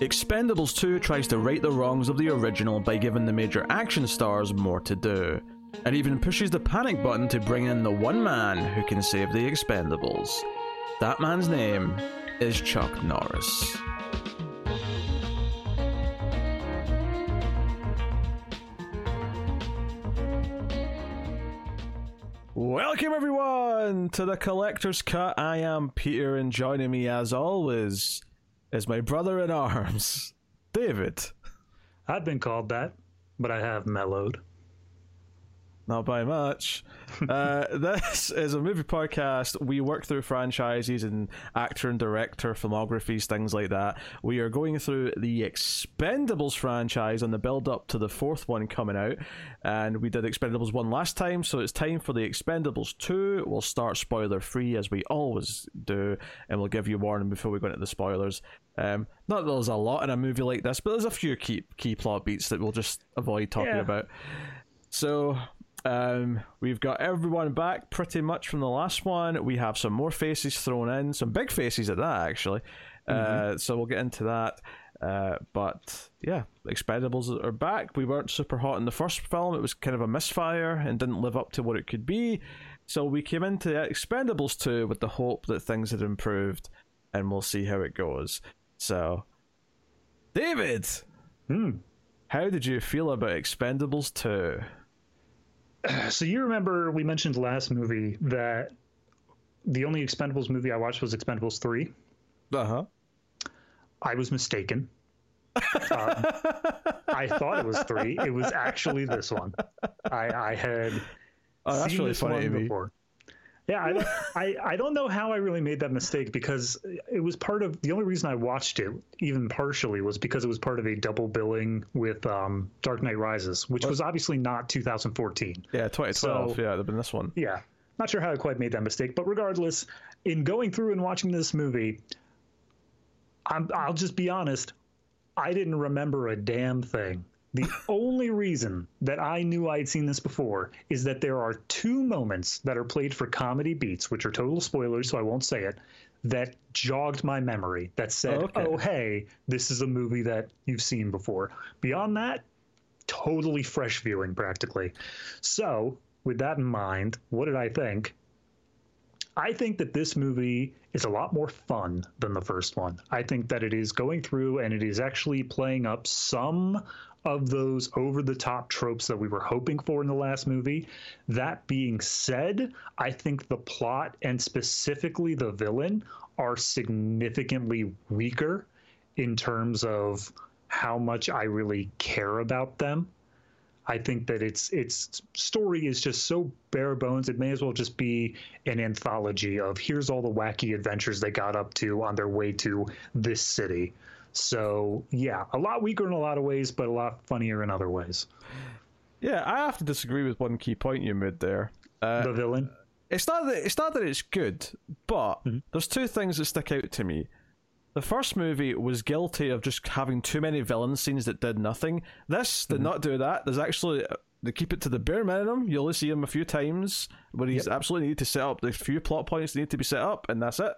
Expendables 2 tries to right the wrongs of the original by giving the major action stars more to do. and even pushes the panic button to bring in the one man who can save the Expendables. That man's name is Chuck Norris. To the Collector's Cut. I am Peter, and joining me as always is my brother in arms, David. I've been called that, but I have mellowed. Not by much. uh, this is a movie podcast. We work through franchises and actor and director filmographies, things like that. We are going through the Expendables franchise and the build up to the fourth one coming out. And we did Expendables 1 last time, so it's time for the Expendables 2. We'll start spoiler free as we always do, and we'll give you warning before we go into the spoilers. Um, not that there's a lot in a movie like this, but there's a few key key plot beats that we'll just avoid talking Yeah. about. So um, we've got everyone back pretty much from the last one. We have some more faces thrown in, some big faces at that actually. Uh, so we'll get into that. Uh, but yeah, Expendables are back. We weren't super hot in the first film. It was kind of a misfire and didn't live up to what it could be. So we came into Expendables 2 with the hope that things had improved, and we'll see how it goes. So, David, Hmm. how did you feel about Expendables 2? So you remember we mentioned last movie that the only Expendables movie I watched was Expendables 3. Uh huh. I was mistaken. Um, I thought it was 3. It was actually this one. I, I had Oh, that's seen really this funny one to before. Yeah, I, don't- I I don't know how I really made that mistake because it was part of the only reason I watched it even partially was because it was part of a double billing with um, Dark Knight Rises, which was obviously not 2014. Yeah, 2012. So- yeah, it'd have been this one. Yeah, not sure how I quite made that mistake, but regardless, in going through and watching this movie, I'm, I'll just be honest, I didn't remember a damn thing. The only reason that I knew I'd seen this before is that there are two moments that are played for comedy beats, which are total spoilers, so I won't say it, that jogged my memory that said, Okay. oh, hey, this is a movie that you've seen before. Beyond that, totally fresh viewing practically. So, with that in mind, what did I think? I think that this movie is a lot more fun than the first one. I think that it is going through and it is actually playing up some of those over the top tropes that we were hoping for in the last movie. That being said, I think the plot and specifically the villain are significantly weaker in terms of how much I really care about them. I think that its its story is just so bare bones. It may as well just be an anthology of here's all the wacky adventures they got up to on their way to this city. So yeah, a lot weaker in a lot of ways, but a lot funnier in other ways. Yeah, I have to disagree with one key point you made there. Uh, the villain, it's not that it's not that it's good, but Mm-hmm. there's two things that stick out to me. The first movie was guilty of just having too many villain scenes that did nothing. This Mm-hmm. did not do that. There's actually they keep it to the bare minimum. You only see him a few times where he's absolutely need to set up the few plot points that need to be set up, and that's it.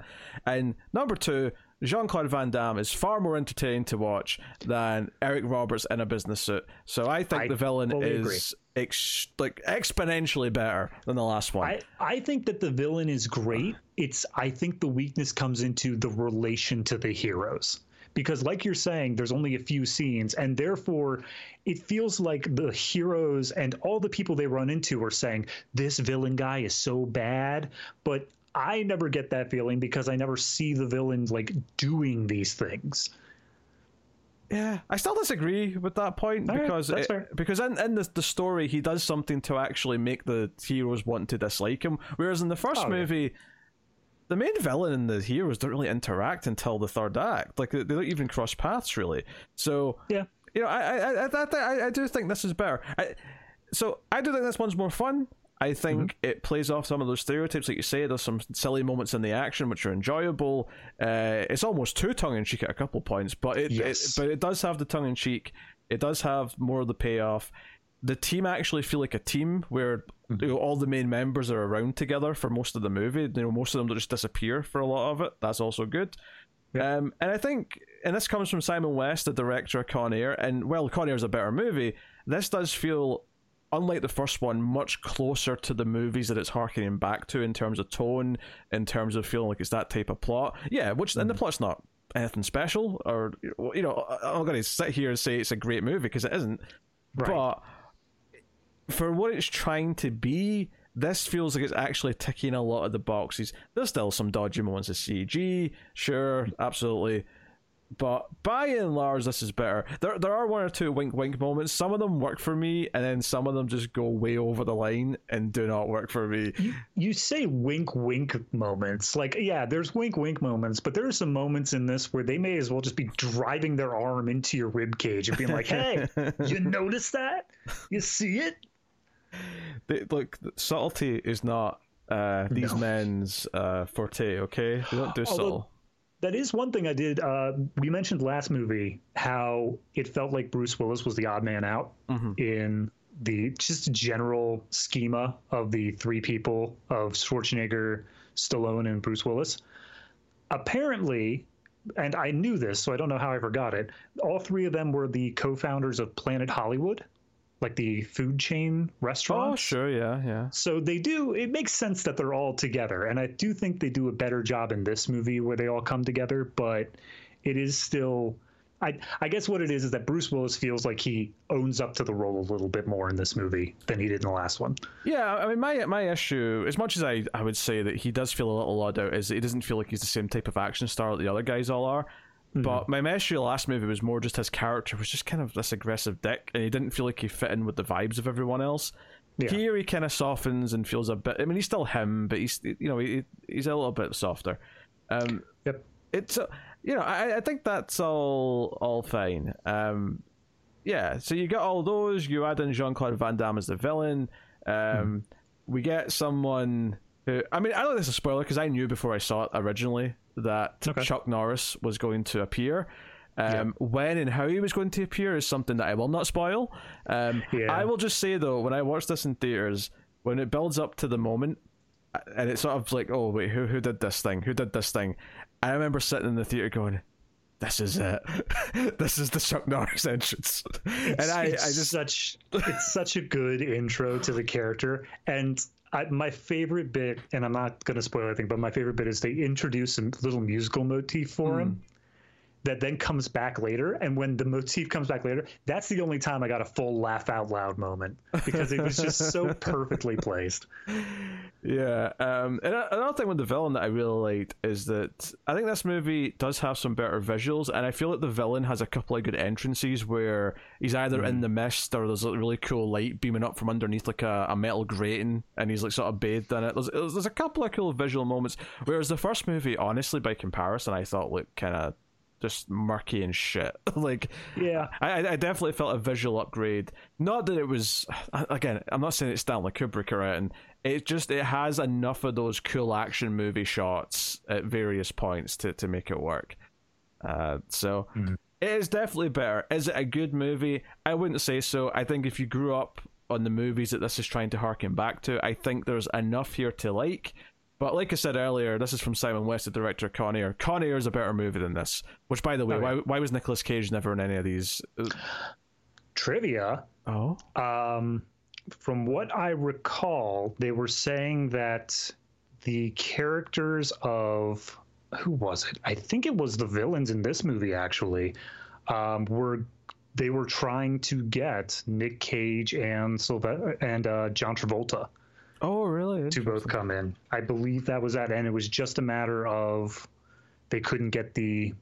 And number two, Jean Claude Van Damme is far more entertaining to watch than Eric Roberts in a business suit. So I think I the villain is ex- like exponentially better than the last one. I, I think that the villain is great. It's I think the weakness comes into the relation to the heroes. Because like you're saying, there's only a few scenes, and therefore it feels like the heroes and all the people they run into are saying, This villain guy is so bad. But I never get that feeling because I never see the villains like doing these things. Yeah, I still disagree with that point All right, because that's it- because in, in the, the story he does something to actually make the heroes want to dislike him, whereas in the first Oh, yeah. movie, the main villain and the heroes don't really interact until the third act. Like they, don't even cross paths really. So Yeah. you know, I I I, I, I, I do think this is better. I, so I do think this one's more fun. I think it plays off some of those stereotypes, like you say. There's some silly moments in the action which are enjoyable. Uh, it's almost too tongue in cheek at a couple points, but it, Yes. it but it does have the tongue in cheek. It does have more of the payoff. the team actually feel like a team where you know, all the main members are around together for most of the movie. You know, most of them don't just disappear for a lot of it. That's also good. Yeah. Um, and I think, and this comes from Simon West, the director of Con Air, and well, Con Air is a better movie. This does feel, unlike the first one, much closer to the movies that it's harkening back to in terms of tone, in terms of feeling like it's that type of plot. Yeah, which and the mm. plot's not anything special, or you know, I'm going to sit here and say it's a great movie because it isn't. Right. But for what it's trying to be, this feels like it's actually ticking a lot of the boxes. There's still some dodgy moments of CG, sure, absolutely. But by and large, this is better. There, there are one or two wink wink moments. Some of them work for me, and then some of them just go way over the line and do not work for me. You, you say wink wink moments. Like, yeah, there's wink wink moments, but there are some moments in this where they may as well just be driving their arm into your rib cage and being like, hey, you notice that? You see it? They, look, subtlety is not uh, these No. men's uh, forte. Okay, they don't do Although- subtle. That is one thing I did. Uh, we mentioned last movie how it felt like Bruce Willis was the odd man out in the just general schema of the three people of Schwarzenegger, Stallone, and Bruce Willis. Apparently, and I knew this, so I don't know how I forgot it. All three of them were the co-founders of Planet Hollywood, like the food chain restaurant. Oh, sure, yeah, yeah. So they do. It makes sense that they're all together, and I do think they do a better job in this movie where they all come together. But it is still, I I guess what it is is that Bruce Willis feels like he owns up to the role a little bit more in this movie than he did in the last one. Yeah, I mean, my my issue, as much as I, I would say that he does feel a little odd out, is he doesn't feel like he's the same type of action star that the other guys all are. But my issue last movie was more just his character was just kind of this aggressive dick, and he didn't feel like he fit in with the vibes of everyone else. Yeah. Here he kind of softens and feels a bit. I mean, he's still him, but he's you know he, he's a little bit softer. Um, Yep. it's uh, you know I, I think that's all all fine um yeah so you get all those you add in jean-claude van damme as the villain um we get someone who i mean i know this is a spoiler because i knew before i saw it originally that Okay. chuck norris was going to appear um, When and how he was going to appear is something that I will not spoil. Um, Yeah. I will just say though, when I watched this in theaters, when it builds up to the moment, and it's sort of like, oh wait, who who did this thing? Who did this thing? I remember sitting in the theater going, "This is it. this is the Chuck Norris entrance." and I, I just such it's such a good intro to the character and I, my favorite bit and i'm not going to spoil anything but my favorite bit is they introduce a little musical motif for Hmm. him that then comes back later. And when the motif comes back later that's the only time i got a full laugh out loud moment because it was just so perfectly placed. Yeah, um, and another thing with the villain that I really liked is that I think this movie does have some better visuals, and I feel like the villain has a couple of good entrances where he's either in the mist or there's a really cool light beaming up from underneath like a, a metal grating, and he's like sort of bathed in it. There's, there's there's a couple of cool visual moments, whereas the first movie, honestly, by comparison, I thought looked kind of just murky and shit. like, yeah I, I- I definitely felt a visual upgrade. Not that it was again. I'm not saying it's Stanley Kubrick or anything. It just it has enough of those cool action movie shots at various points to to make it work. Uh, so it is definitely better. Is it a good movie? I wouldn't say so. I think if you grew up on the movies that this is trying to harken back to, I think there's enough here to like. But like I said earlier, this is from Simon West, the director of Con Air. Con Air is a better movie than this. Which, by the way, Oh, yeah. why why was Nicolas Cage never in any of these? trivia Oh, Um, from what I recall, they were saying that the characters of who was it? I think it was the villains in this movie actually. Um, were they were trying to get Nick Cage and Sylve- and uh, John Travolta oh, really? to both come in. I believe that was that, and it was just a matter of they couldn't get the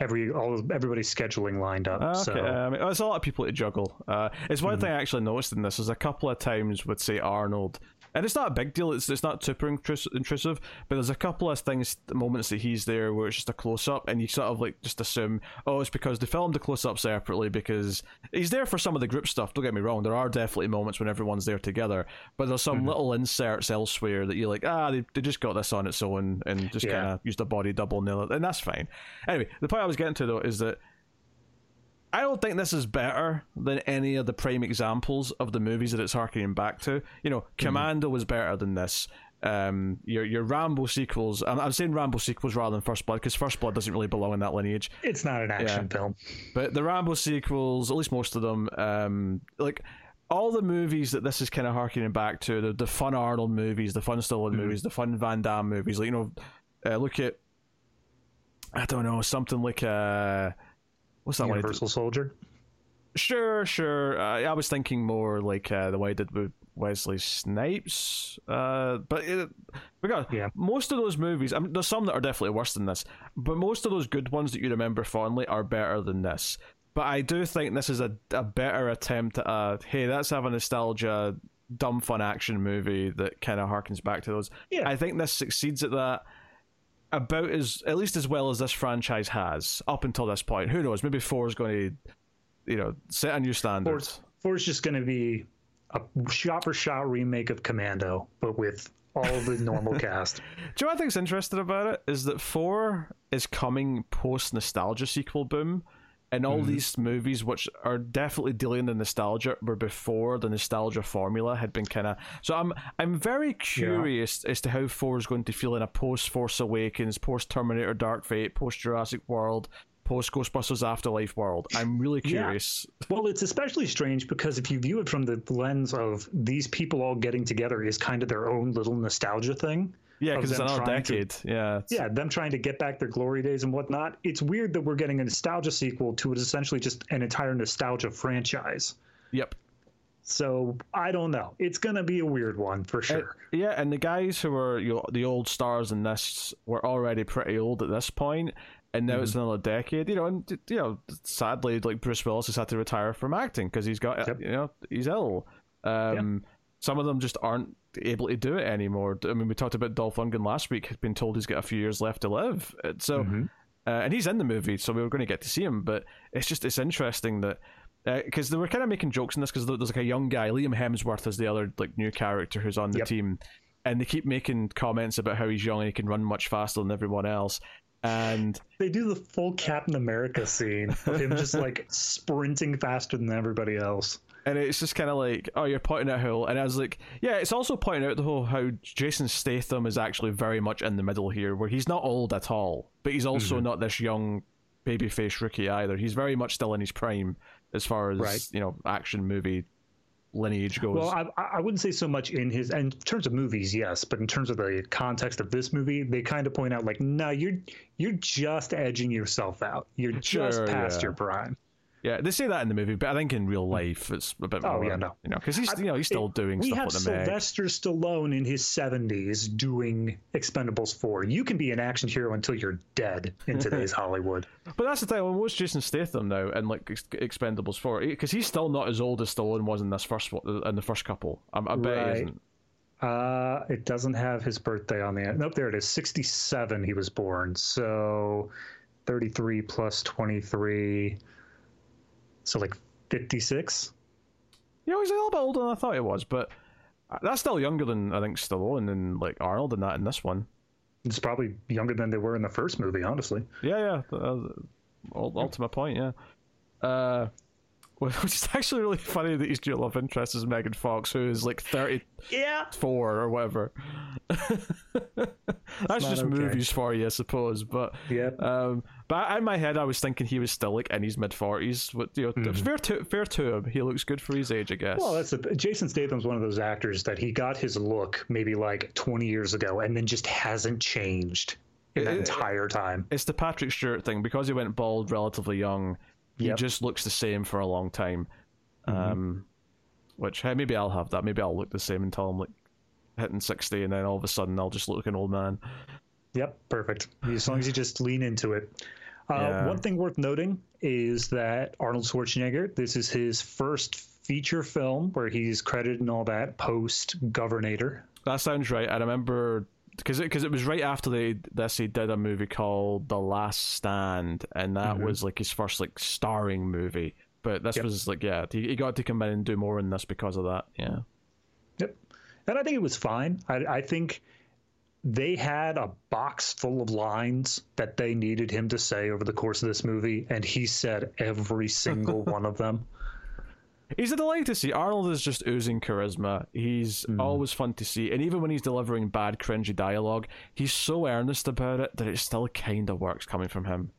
every all everybody's scheduling lined up. Okay, So I mean, there's a lot of people to juggle. Uh, it's one thing I actually noticed in this. There's a couple of times with say Arnold, and it's not a big deal. It's it's not super intrus- intrusive, but there's a couple of things, moments that he's there where it's just a close up, and you sort of like just assume, oh, it's because they filmed the close up separately because he's there for some of the group stuff. Don't get me wrong, there are definitely moments when everyone's there together, but there's some little inserts elsewhere that you're like, ah, they, they just got this on its own and just Yeah. kind of used a body double nil, it, and that's fine. Anyway, the point I was getting to though is that I don't think this is better than any of the prime examples of the movies that it's harkening back to. You know, Commando was better than this. Um, your your Rambo sequels. I'm, I'm saying Rambo sequels rather than First Blood because First Blood doesn't really belong in that lineage. It's not an action film. But the Rambo sequels, at least most of them, um, like all the movies that this is kind of harkening back to the, the fun Arnold movies, the fun Stallone movies, the fun Van Damme movies. Like you know, uh, look at I don't know something like uh, what's that one? Universal Soldier. Sure, sure. Uh, I was thinking more like uh, the way I did with Wesley Snipes. Uh, but it, we got Yeah. most of those movies. I mean, there's some that are definitely worse than this, but most of those good ones that you remember fondly are better than this. But I do think this is a, a better attempt at a hey, let's have a nostalgia, dumb fun action movie that kind of harkens back to those. Yeah. I think this succeeds at that about as at least as well as this franchise has up until this point. Who knows? Maybe four is going to, you know, set a new standard. Four's, four's just going to be a shot for shot remake of Commando, but with all the normal cast. Do you know what I think's interesting about it is that four is coming post nostalgia sequel boom, and all mm-hmm. these movies which are definitely dealing in the nostalgia were before the nostalgia formula had been kind of. So I'm I'm very curious as to how four is going to feel in a post Force Awakens, post Terminator Dark Fate, post Jurassic World, post Ghostbusters Afterlife world. I'm really Yeah. curious. Well, it's especially strange because if you view it from the lens of these people all getting together is kind of their own little nostalgia thing. Yeah, because it's another trying to- decade. yeah. it's- Yeah, them trying to get back their glory days and whatnot. It's weird that we're getting a nostalgia sequel to what is essentially just an entire nostalgia franchise. Yep. So I don't know. It's gonna be a weird one for Uh, sure. yeah, and the guys who were you know, the old stars in this were already pretty old at this point, and now Mm-hmm. it's another decade. You know, and you know, sadly, like Bruce Willis has had to retire from acting because he's got Yep. you know he's ill. Um, Some of them just aren't able to do it anymore. I mean, we talked about Dolph Lundgren last week. He's been told he's got a few years left to live. Uh, So, Mhm. uh, and he's in the movie, so we were going to get to see him. But it's just it's interesting that because they were kind of making jokes in this because there's like a young guy, Liam Hemsworth is the other like new character who's on the Yep. team, and they keep making comments about how he's young and he can run much faster than everyone else. And They do the full Captain America scene of him just like sprinting faster than everybody else. And it's just kind of like, oh, you're pointing out how, and I was like, yeah, it's also pointing out the whole how Jason Statham is actually very much in the middle here, where he's not old at all, but he's also Mm-hmm. not this young babyface rookie either. He's very much still in his prime as far as Right. you know action movie lineage goes. Well, I, I wouldn't say so much in his, in terms of movies, yes, but in terms of the context of this movie, they kind of point out like, no, you're you're just edging yourself out. You're just Sure, past yeah. your prime. Yeah, they say that in the movie, but I think in real life it's a bit Oh, more. yeah, no. you know, because he's you know he's still doing we stuff have the Meg. Sylvester Stallone in his 70s doing Expendables 4. You can be an action hero until you're dead in today's Hollywood. But that's the thing. Well, what's Jason Statham now in like Ex- Expendables four? Because he's still not as old as Stallone was in this first one, in the first couple. I, I bet Right. he isn't. Uh, it doesn't have his birthday on the end. Nope, there it is. 67 he was born. So 33 plus 23. So like 56. Yeah, he's a little bit older than I thought he was, but that's still younger than I think Stallone and like Arnold and that in this one. It's probably younger than they were in the first movie, honestly. Yeah, yeah. Uh, ultimate point, yeah. Uh, which is actually really funny that his dual love interest is Megan Fox, who is like thirty Yeah. four or whatever. That's just okay. movies for you, I suppose. But yeah, um, but in my head, I was thinking he was still like in his mid forties. But you know, it's fair to fair to him. He looks good for his age, I guess. Mm-hmm. Well, that's a, Jason Statham's one of those actors that he got his look maybe like 20 years ago and then just hasn't changed in that entire time. it's the Patrick Stewart thing because he went bald relatively young. He Yep. just looks the same for a long time. Um, which hey, maybe I'll have that. Maybe I'll look the same until I'm like hitting sixty, and then all of a sudden I'll just look like an old man. Yep, perfect. As long as you just lean into it. Uh, Yeah. One thing worth noting is that Arnold Schwarzenegger, this is his first feature film where he's credited and all that post Governor. That sounds right. I remember because it, 'cause it was right after they this he did a movie called The Last Stand, and that mm-hmm. was like his first like starring movie. But this Yep. was like yeah, he, he got to come in and do more in this because of that. Yeah. Yep. And I think it was fine. I, I think they had a box full of lines that they needed him to say over the course of this movie, and he said every single one of them. He's a delight to see. Arnold is just oozing charisma. He's Mm. always fun to see. And even when he's delivering bad, cringy dialogue, he's so earnest about it that it still kind of works coming from him.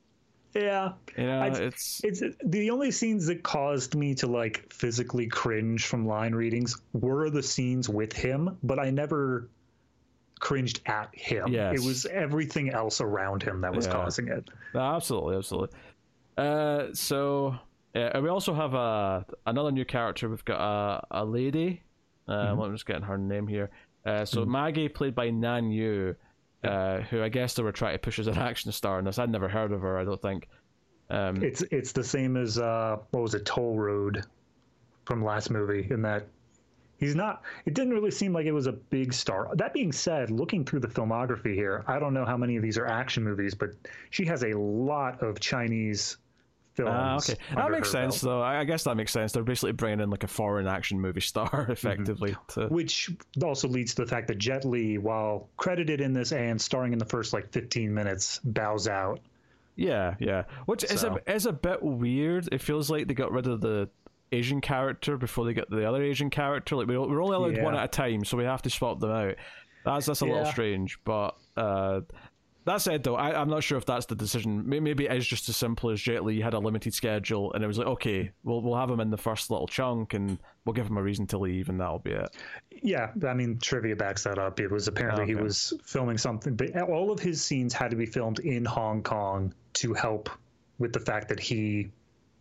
Yeah, You know, I'd- it's. it's the only scenes that caused me to like physically cringe from line readings were the scenes with him, but I never cringed at him. Yes. It was everything else around him that was Yeah. causing it. No, absolutely, absolutely. Uh, so yeah, and we also have a another new character. We've got a a lady. Uh, I'm just getting her name here. Uh, so Maggie, played by Nan Yu, uh, who I guess they were trying to push as an action star in this. I'd never heard of her. I don't think. Um, It's it's the same as uh, what was it, Toll Road, from last movie. In that he's not. It didn't really seem like it was a big star. That being said, looking through the filmography here, I don't know how many of these are action movies, but she has a lot of Chinese films. Ah, okay, that makes sense belt, though. I guess that makes sense. They're basically bringing in like a foreign action movie star, effectively. To Which also leads to the fact that Jet Li, while credited in this and starring in the first like 15 minutes, bows out. yeah, yeah. Which is a is a bit weird. It feels like they got rid of the Asian character before they get the other Asian character. Like we we're only allowed one at a time, so we have to swap them out. That's that's a little strange, but. uh that said, though, I, I'm not sure if that's the decision. Maybe it is just as simple as Jet Li had a limited schedule, and it was like, okay, we'll we'll have him in the first little chunk, and we'll give him a reason to leave, and that'll be it. Yeah, I mean, trivia backs that up. It was apparently he was filming something, but all of his scenes had to be filmed in Hong Kong to help with the fact that he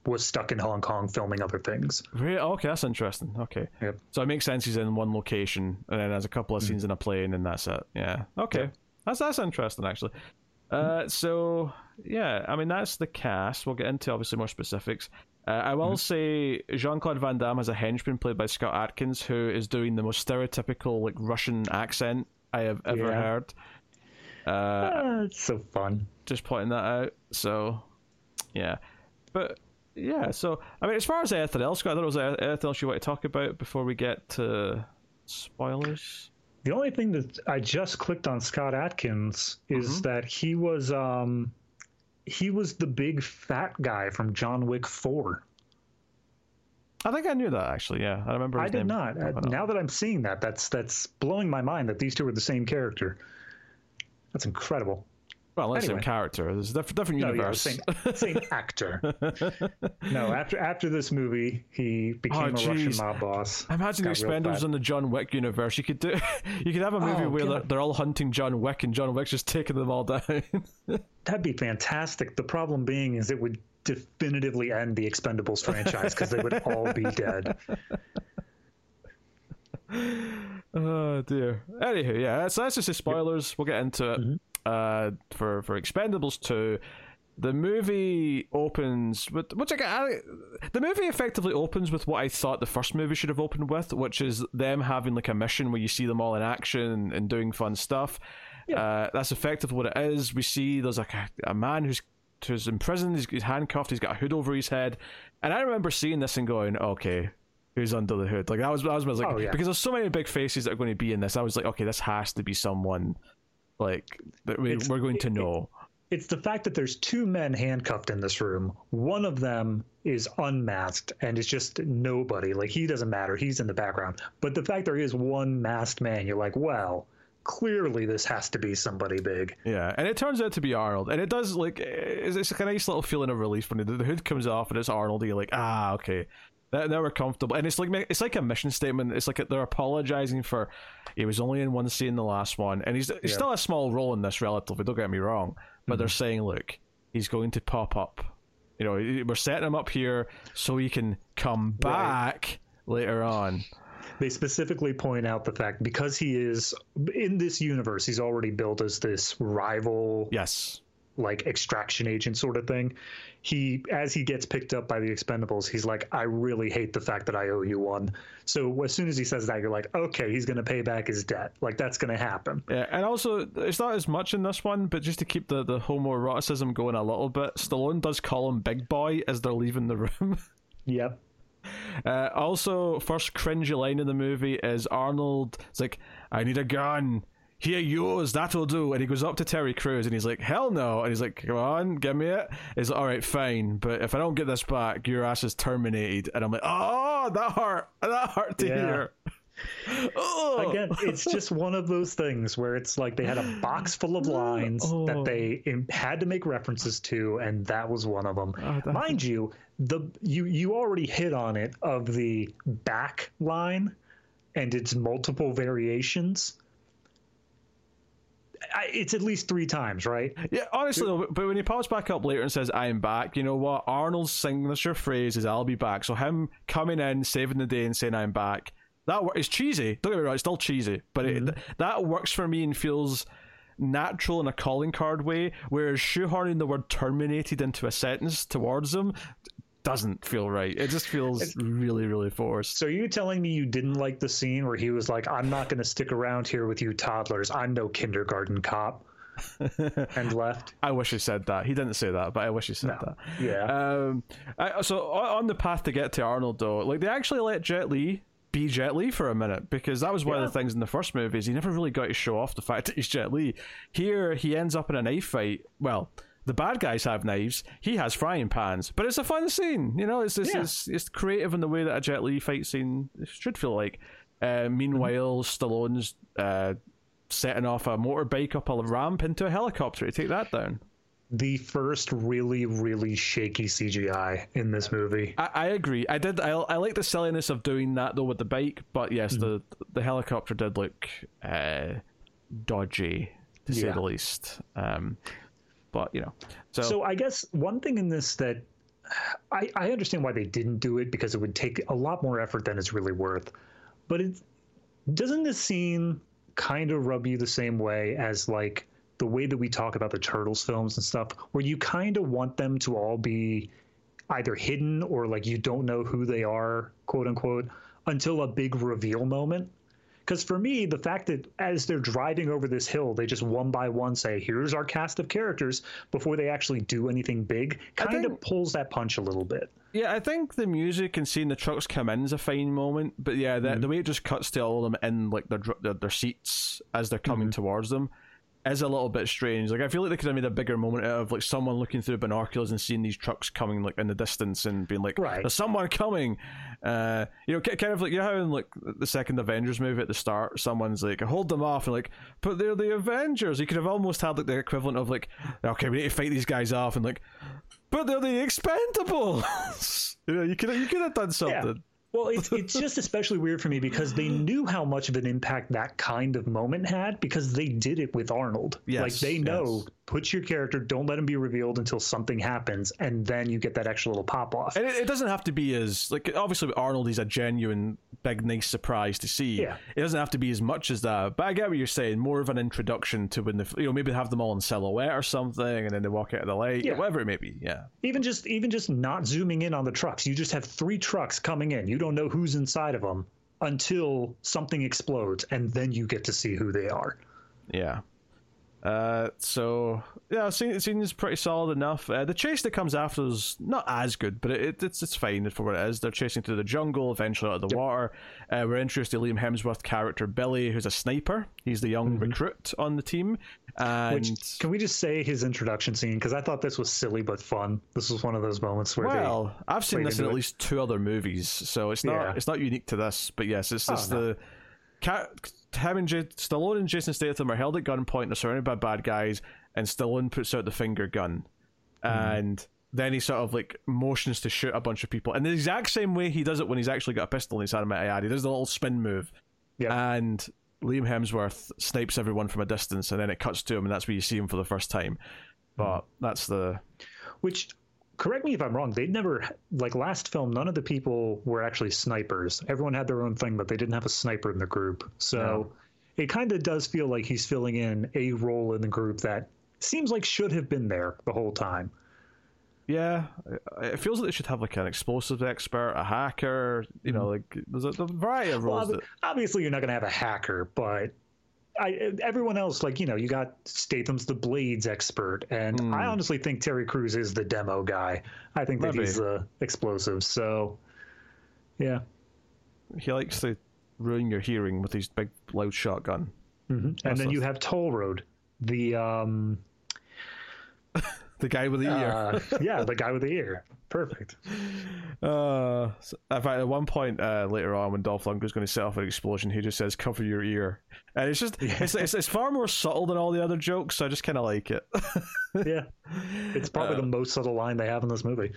was stuck in Hong Kong filming other things. Really? Okay, that's interesting. Okay. Yep. So it makes sense he's in one location and then has a couple of Mm. scenes in a plane and that's it. Yeah. Okay. Yep. That's that's interesting actually. Uh, so yeah, I mean that's the cast. We'll get into obviously more specifics. Uh, I will say Jean Claude Van Damme has a henchman played by Scott Adkins who is doing the most stereotypical like Russian accent I have ever Yeah. heard. Uh, Ah, it's so fun. just pointing that out. So, yeah, but yeah. So, I mean, as far as anything else, Scott, I don't know, was anything else you want to talk about before we get to spoilers? The only thing that I just clicked on Scott Adkins is that he was um he was the big fat guy from John Wick 4. I think I knew that actually. Yeah, I remember. I His did name not. Uh, popping now that I'm seeing that, that's that's blowing my mind that these two are the same character. That's incredible. Well, not the same character. There's a diff- different No, universe. yeah, same same actor. no, after after this movie, he became Oh, a Russian mob boss. Imagine real Expendables in the John Wick universe. You could do, you could have a movie Oh, where they're, they're all hunting John Wick and John Wick's just taking them all down. That'd be fantastic. The problem being is it would definitively end the Expendables franchise because they would all be dead. Oh dear. Anywho, yeah, so that's just the spoilers. We'll get into it. Mm-hmm. Uh, for for Expendables two, the movie opens with which I, I the movie effectively opens with what I thought the first movie should have opened with, which is them having like a mission where you see them all in action and, doing fun stuff. Uh, that's effectively what it is. We see there's like a, a man who's who's in prison. He's, he's handcuffed. He's got a hood over his head, and I remember seeing this and going, okay. Who's under the hood? Like that was, that was, I was like, Oh, yeah. because there's so many big faces that are going to be in this. I was like, okay, this has to be someone like we, we're going to know. It's the fact that there's two men handcuffed in this room. One of them is unmasked and is just nobody. Like he doesn't matter. He's in the background. But the fact there is one masked man, you're like, well, clearly this has to be somebody big. Yeah, and it turns out to be Arnold, and it does like it's, it's a nice little feeling of relief when the, the hood comes off and it's Arnold. And you're like, ah, okay, now, we're comfortable, and it's like it's like a mission statement. It's like they're apologizing for he was only in one scene the last one, and he's, he's Yeah. still a small role in this relatively. Don't get me wrong, but they're mhm. saying, look, he's going to pop up. You know, we're setting him up here so he can come back later on. They specifically point out the fact because he is in this universe, he's already built as this rival Yes. Like extraction agent sort of thing. He, as he gets picked up by the Expendables, he's like, "I really hate the fact that I owe you one." So as soon as he says that, you're like, "Okay, he's going to pay back his debt. Like that's going to happen." Yeah, and also it's not as much in this one, but just to keep the, the homoeroticism going a little bit, Stallone does call him Big Boy as they're leaving the room. Yep. Uh, also, first cringy line in the movie is Arnold. It's like, "I need a gun." Here yours, that'll do. And he goes up to Terry Crews and he's like, hell no. And he's like, come on, give me it. He's like, all right, fine. But if I don't get this back, your ass is terminated. And I'm like, oh, that hurt. That hurt to Yeah. hear. Oh. Again, it's just one of those things where it's like they had a box full of lines Oh. that they oh. had to make references to, and that was one of them. Oh, Mind you, the you you already hit on it of the back line and its multiple variations. I, it's at least three times, right? Yeah, honestly, though, but when he pops back up later and says, I'm back, you know what? Arnold's signature phrase is, I'll be back. So him coming in, saving the day, and saying, I'm back, that is cheesy. Don't get me wrong, it's still cheesy. But it, mm-hmm. that works for me and feels natural in a calling card way, whereas shoehorning the word terminated into a sentence towards him doesn't feel right. It just feels really, really forced. So you telling me you didn't like the scene where he was like, "I'm not going to stick around here with you toddlers. I'm no kindergarten cop," and left? I wish he said that. He didn't say that, but I wish he said No. that. Yeah. Um, I, so on on the path to get to Arnold, though, like they actually let Jet Li be Jet Li for a minute because that was one Yeah. of the things in the first movies. He never really got to show off the fact that he's Jet Li. Here, he ends up in a knife fight. Well, the bad guys have knives. He has frying pans, but it's a fun scene. You know, it's it's, Yeah. it's, it's creative in the way that a Jet Li fight scene should feel like. Uh, meanwhile, Stallone's uh, setting off a motorbike up a ramp into a helicopter to take that down. the first really, really shaky CGI in this movie. I, I agree. I did. I, I like the silliness of doing that though with the bike, but yes, Mm-hmm. the the helicopter did look uh, dodgy to say the least. Um, but you know, so, So I guess one thing in this that I, I understand why they didn't do it because it would take a lot more effort than it's really worth. But it doesn't this scene kind of rub you the same way as like the way that we talk about the turtles films and stuff, where you kind of want them to all be either hidden or like you don't know who they are, quote unquote, until a big reveal moment. Because for me, the fact that as they're driving over this hill, they just one by one say, "Here's our cast of characters," before they actually do anything big, kind of pulls that punch a little bit. yeah, I think the music and seeing the trucks come in is a fine moment. But yeah, the, Mm-hmm. the way it just cuts to all of them in like their their, their seats as they're coming Mm-hmm. towards them is a little bit strange. Like I feel like they could have made a bigger moment out of like someone looking through binoculars and seeing these trucks coming like in the distance and being like, Right. "There's someone coming." Uh, you know, kind of like you know how in like the second Avengers movie at the start, someone's like, "Hold them off," and like, "But they're the Avengers." You could have almost had like the equivalent of like, "Okay, we need to fight these guys off," and like, "But they're the Expendables." you know, you could you could have done something. Well, it's it's just especially weird for me because they knew how much of an impact that kind of moment had because they did it with Arnold. Yes, like they know, yes. Put your character, don't let him be revealed until something happens, and then you get that extra little pop off. And it, it doesn't have to be as like obviously Arnold he's a genuine big nice surprise to see. Yeah. It doesn't have to be as much as that. But I get what you're saying. More of an introduction to when the you know maybe have them all in silhouette or something, and then they walk out of the light, Yeah. whatever it may be. Yeah. even just even just not zooming in on the trucks you just have three trucks coming in you don't know who's inside of them until something explodes and then you get to see who they are Yeah. Uh, so yeah, scene scene is pretty solid enough. Uh, the chase that comes after is not as good, but it, it's it's fine for what it is. They're chasing through the jungle, eventually out of the water. Uh, we're introduced to Liam Hemsworth character Billy, who's a sniper. He's the young recruit on the team, and which can we just say his introduction scene because i thought this was silly but fun this was one of those moments where well, I've seen this in at it. least two other movies, so it's not Yeah. it's not unique to this. But yes, it's just no. the Ca him and J- Stallone and Jason Statham are held at gunpoint. They're surrounded by bad guys, and Stallone puts out the finger gun, Mm-hmm. and then he sort of like motions to shoot a bunch of people in the exact same way he does it when he's actually got a pistol in his hand. Might I add, he does the little spin move, Yeah. and Liam Hemsworth snipes everyone from a distance, and then it cuts to him, and that's where you see him for the first time. But that's the which correct me if i'm wrong they never like last film none of the people were actually snipers everyone had their own thing but they didn't have a sniper in the group so it kind of does feel like he's filling in a role in the group that seems like should have been there the whole time Yeah, it feels like they should have like an explosive expert, a hacker. You know, like there's a, variety of Mm-hmm. Well, roles. that, obviously, you're not going to have a hacker, but I, everyone else, like you know, you got Statham's the blades expert, and Hmm. I honestly think Terry Crews is the demo guy. I think that Maybe. he's the explosives. So, yeah, he likes to ruin your hearing with his big loud shotgun. Mm-hmm. And then you have Toll Road, the um, the guy with the ear. uh, yeah, the guy with the ear. Perfect. Uh, in fact, at one point uh, later on, when Dolph Lundgren's going to set off an explosion, he just says "cover your ear," and it's just it's, it's, it's far more subtle than all the other jokes. So I just kind of like it. Yeah, it's probably Uh, the most subtle line they have in this movie.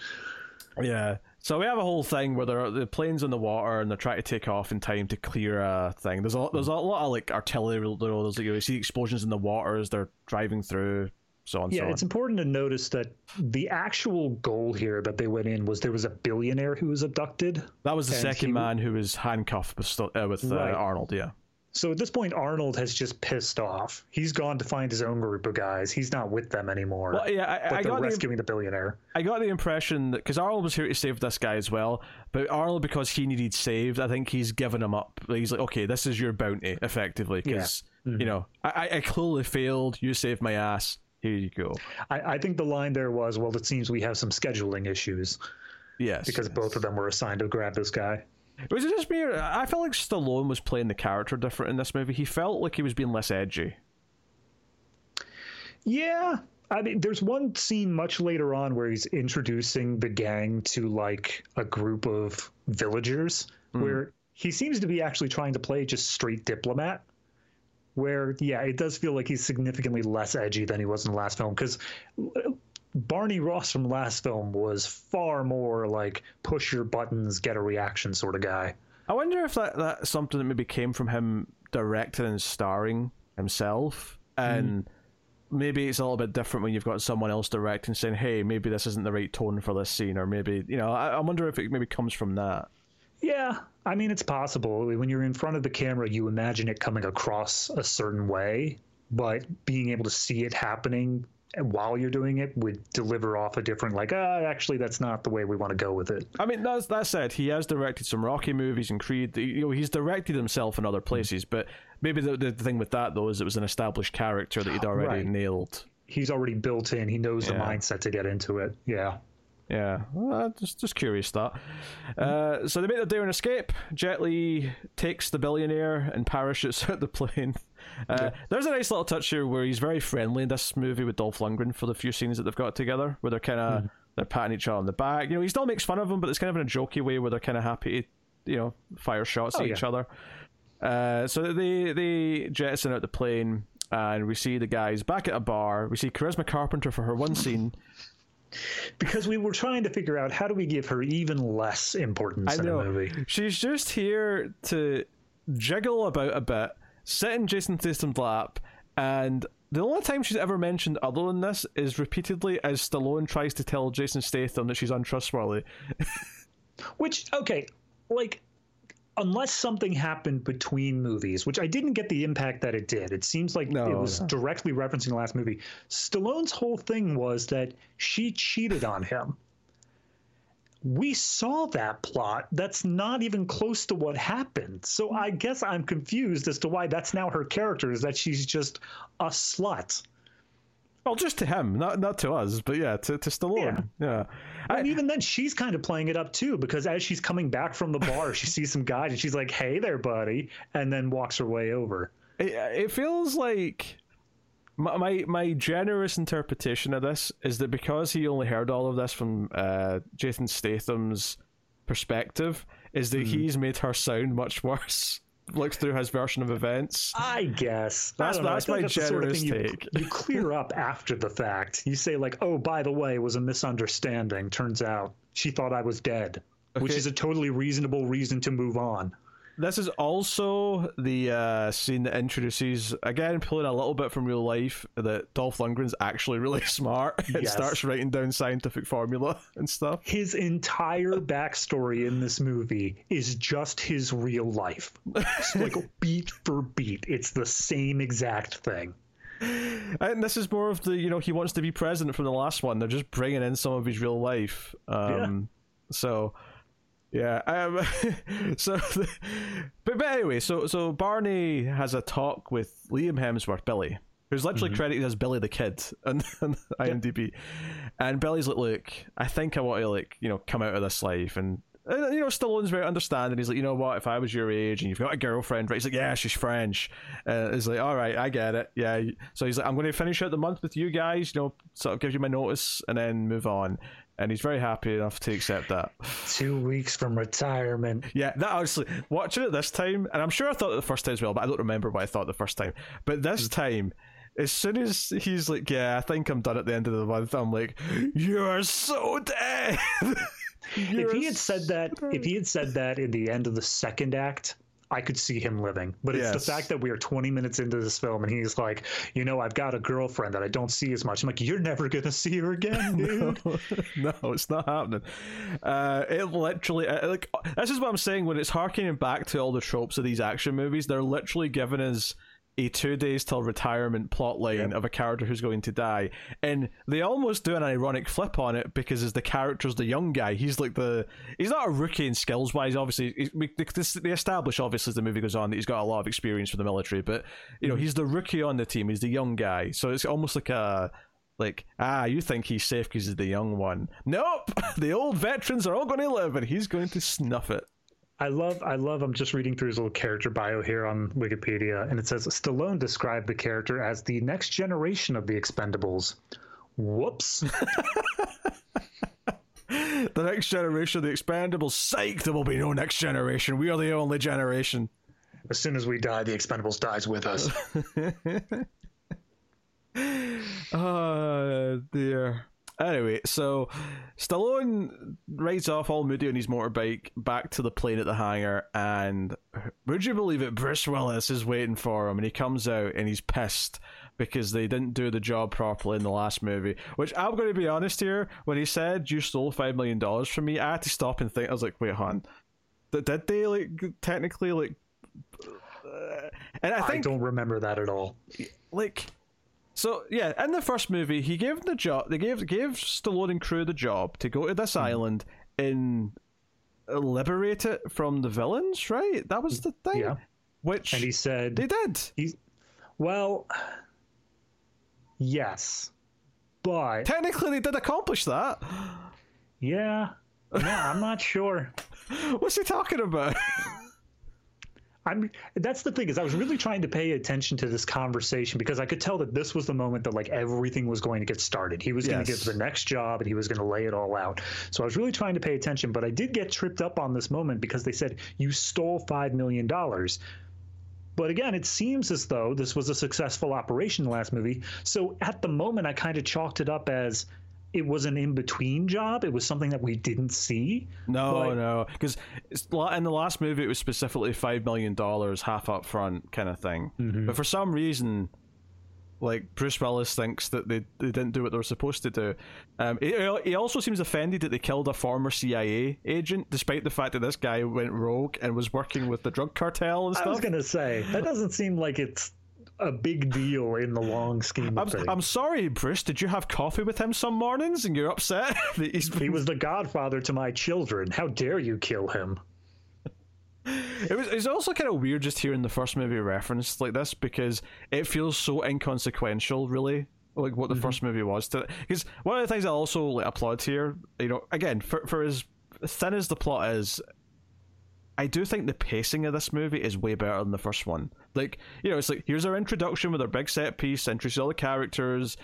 yeah. So we have a whole thing where there are, the planes in the water and they're trying to take off in time to clear a thing. There's a there's a lot of like artillery. There's like you see explosions in the water as they're driving through. So on. Yeah, so on. it's important to notice that the actual goal here that they went in was there was a billionaire who was abducted. That was the second he- man who was handcuffed with, uh, with uh, Right. Arnold. Yeah. So at this point, Arnold has just pissed off. He's gone to find his own group of guys. He's not with them anymore. Well, yeah, I, but I they're got the rescuing the billionaire. I got the impression that because Arnold was here to save this guy as well, but Arnold because he needed saved, I think he's given him up. He's like, okay, this is your bounty, effectively, because you know I- I clearly failed. You saved my ass. Here you go. I, I think the line there was, "Well, it seems we have some scheduling issues Yes, because yes. both of them were assigned to grab this guy." Was it just me? Or, I felt like Stallone was playing the character different in this movie. He felt like he was being less edgy. Yeah. I mean, there's one scene much later on where he's introducing the gang to like a group of villagers hmm. where he seems to be actually trying to play just straight diplomat. Where, yeah, it does feel like he's significantly less edgy than he was in the last film because Barney Ross from the last film was far more like push your buttons, get a reaction sort of guy. I wonder if that that's something that maybe came from him directing and starring himself, and hmm. maybe it's a little bit different when you've got someone else directing, saying, "Hey, maybe this isn't the right tone for this scene," or maybe you know, I, I wonder if it maybe comes from that. Yeah, I mean, it's possible. When you're in front of the camera, you imagine it coming across a certain way, but being able to see it happening while you're doing it would deliver off a different, like, ah, actually, that's not the way we want to go with it. I mean, that's that said, he has directed some Rocky movies and Creed. You know, he's directed himself in other places, but maybe the, the thing with that though is it was an established character that he'd already Right. nailed. He's already built in, he knows the mindset to get into it. Yeah. Yeah, well, just just curious that. Uh, so they make their day and escape. Jet Li takes the billionaire and parachutes out the plane. Uh, There's a nice little touch here where he's very friendly in this movie with Dolph Lundgren for the few scenes that they've got together, where they're kind of they're patting each other on the back. You know, he still makes fun of him, but it's kind of in a jokey way where they're kind of happy to, you know, fire shots Oh, at yeah. each other. Uh, so they they jettison out the plane, and we see the guys back at a bar. We see Charisma Carpenter for her one scene. Because we were trying to figure out how do we give her even less importance I in know. a movie. She's just here to jiggle about a bit, sit in Jason Statham's lap, and the only time she's ever mentioned other than this is repeatedly as Stallone tries to tell Jason Statham that she's untrustworthy. Which, okay, like, unless something happened between movies, which I didn't get the impact that it did. It seems like No, it was directly referencing the last movie. Stallone's whole thing was that she cheated on him. We saw that plot. That's not even close to what happened. So I guess I'm confused as to why that's now her character is that she's just a slut. Well, just to him, not not to us, but yeah, to, to Stallone. Yeah. I, And even then, she's kind of playing it up too, because as she's coming back from the bar, she sees some guy and she's like, "Hey there, buddy," and then walks her way over. it, it feels like my, my my generous interpretation of this is that because he only heard all of this from uh, Jason Statham's perspective, is that he's made her sound much worse. Look through his version of events. I guess That's- I that's my like the sort of generous you- take. You, clear up after the fact. You say like, "Oh, by the way, it was a misunderstanding. Turns out she thought I was dead," which is a totally reasonable reason to move on. This is also the uh, scene that introduces, again, pulling a little bit from real life, that Dolph Lundgren's actually really smart and Yes. starts writing down scientific formula and stuff. His entire backstory in this movie is just his real life, It's like beat for beat. It's the same exact thing. And this is more of the, you know, he wants to be president from the last one. They're just bringing in some of his real life. Um, So, yeah. Um, so, but, but anyway, so so Barney has a talk with Liam Hemsworth, Billy, who's literally credited as Billy the Kid on, on IMDb. And Billy's like, look, I think I want to, like, you know, come out of this life and And, you know, Stallone's very understanding. He's like, you know what? If I was your age and you've got a girlfriend, right? He's like, yeah, she's French. Uh, he's like, all right, I get it. Yeah. So he's like, I'm going to finish out the month with you guys. You know, sort of give you my notice and then move on. And he's very happy enough to accept that. Two weeks from retirement. Yeah, that honestly, watching it this time, and I'm sure I thought it the first time as well, but I don't remember what I thought the first time. But this mm. time, as soon as he's like, "Yeah, I think I'm done at the end of the month," I'm like, "You are so dead." if he had said that, if he had said that in the end of the second act, I could see him living. But it's yes. the fact that we are 20 minutes into this film and he's like, you know, I've got a girlfriend that I don't see as much. I'm like, you're never going to see her again, dude. no, no, it's not happening. Uh, it literally, uh, like, this is what I'm saying when it's harkening back to all the tropes of these action movies. They're literally giving us a two days till retirement plotline yep. of a character who's going to die, and they almost do an ironic flip on it because as the character's the young guy, he's like the he's not a rookie in skills wise. Obviously, they establish obviously as the movie goes on that he's got a lot of experience for the military, but you know mm-hmm. he's the rookie on the team. He's the young guy, so it's almost like a like ah you think he's safe because he's the young one nope the old veterans are all going to live and he's going to snuff it I love, I love. I'm just reading through his little character bio here on Wikipedia, and it says Stallone described the character as the next generation of the Expendables. Whoops. the next generation of the Expendables. Psych, there will be no next generation. We are the only generation. As soon as we die, the Expendables dies with us. oh dear. Anyway, so Stallone rides off all moody on his motorbike back to the plane at the hangar, and would you believe it? Bruce Willis is waiting for him, and he comes out and he's pissed because they didn't do the job properly in the last movie. Which I'm going to be honest here, when he said you stole five million dollars from me, I had to stop and think. I was like, wait, hon, did they like technically like? Uh, and I think I don't remember that at all. Like so yeah, in the first movie, he gave the job. They gave gave Stallone and crew the job to go to this mm. island and liberate it from the villains. Right? That was the thing. Yeah. Which and he said they did. He, well, yes, but technically they did accomplish that. Yeah. Yeah, I'm not sure. What's he talking about? I'm that's the thing is I was really trying to pay attention to this conversation because I could tell that this was the moment that like everything was going to get started. He was yes. going to get the next job and he was going to lay it all out. So I was really trying to pay attention, but I did get tripped up on this moment because they said you stole 5 million dollars. But again, it seems as though this was a successful operation the last movie. So at the moment I kind of chalked it up as it was an in between job. It was something that we didn't see. No, but... no, because in the last movie it was specifically five million dollars, half up front kind of thing. Mm-hmm. But for some reason, like Bruce Willis thinks that they, they didn't do what they were supposed to do. Um, he, he also seems offended that they killed a former CIA agent, despite the fact that this guy went rogue and was working with the drug cartel and stuff. I was gonna say that doesn't seem like it's a big deal in the long scheme of I'm, things. I'm sorry, Bruce. Did you have coffee with him some mornings and you're upset that he's. He was the godfather to my children. How dare you kill him? It was it's also kind of weird just hearing the first movie referenced like this because it feels so inconsequential, really, like what the mm-hmm. first movie was. To because one of the things I also like applaud here, you know, again for for as thin as the plot is, I do think the pacing of this movie is way better than the first one. Like, you know, it's like here's our introduction with our big set piece, introduces all the characters,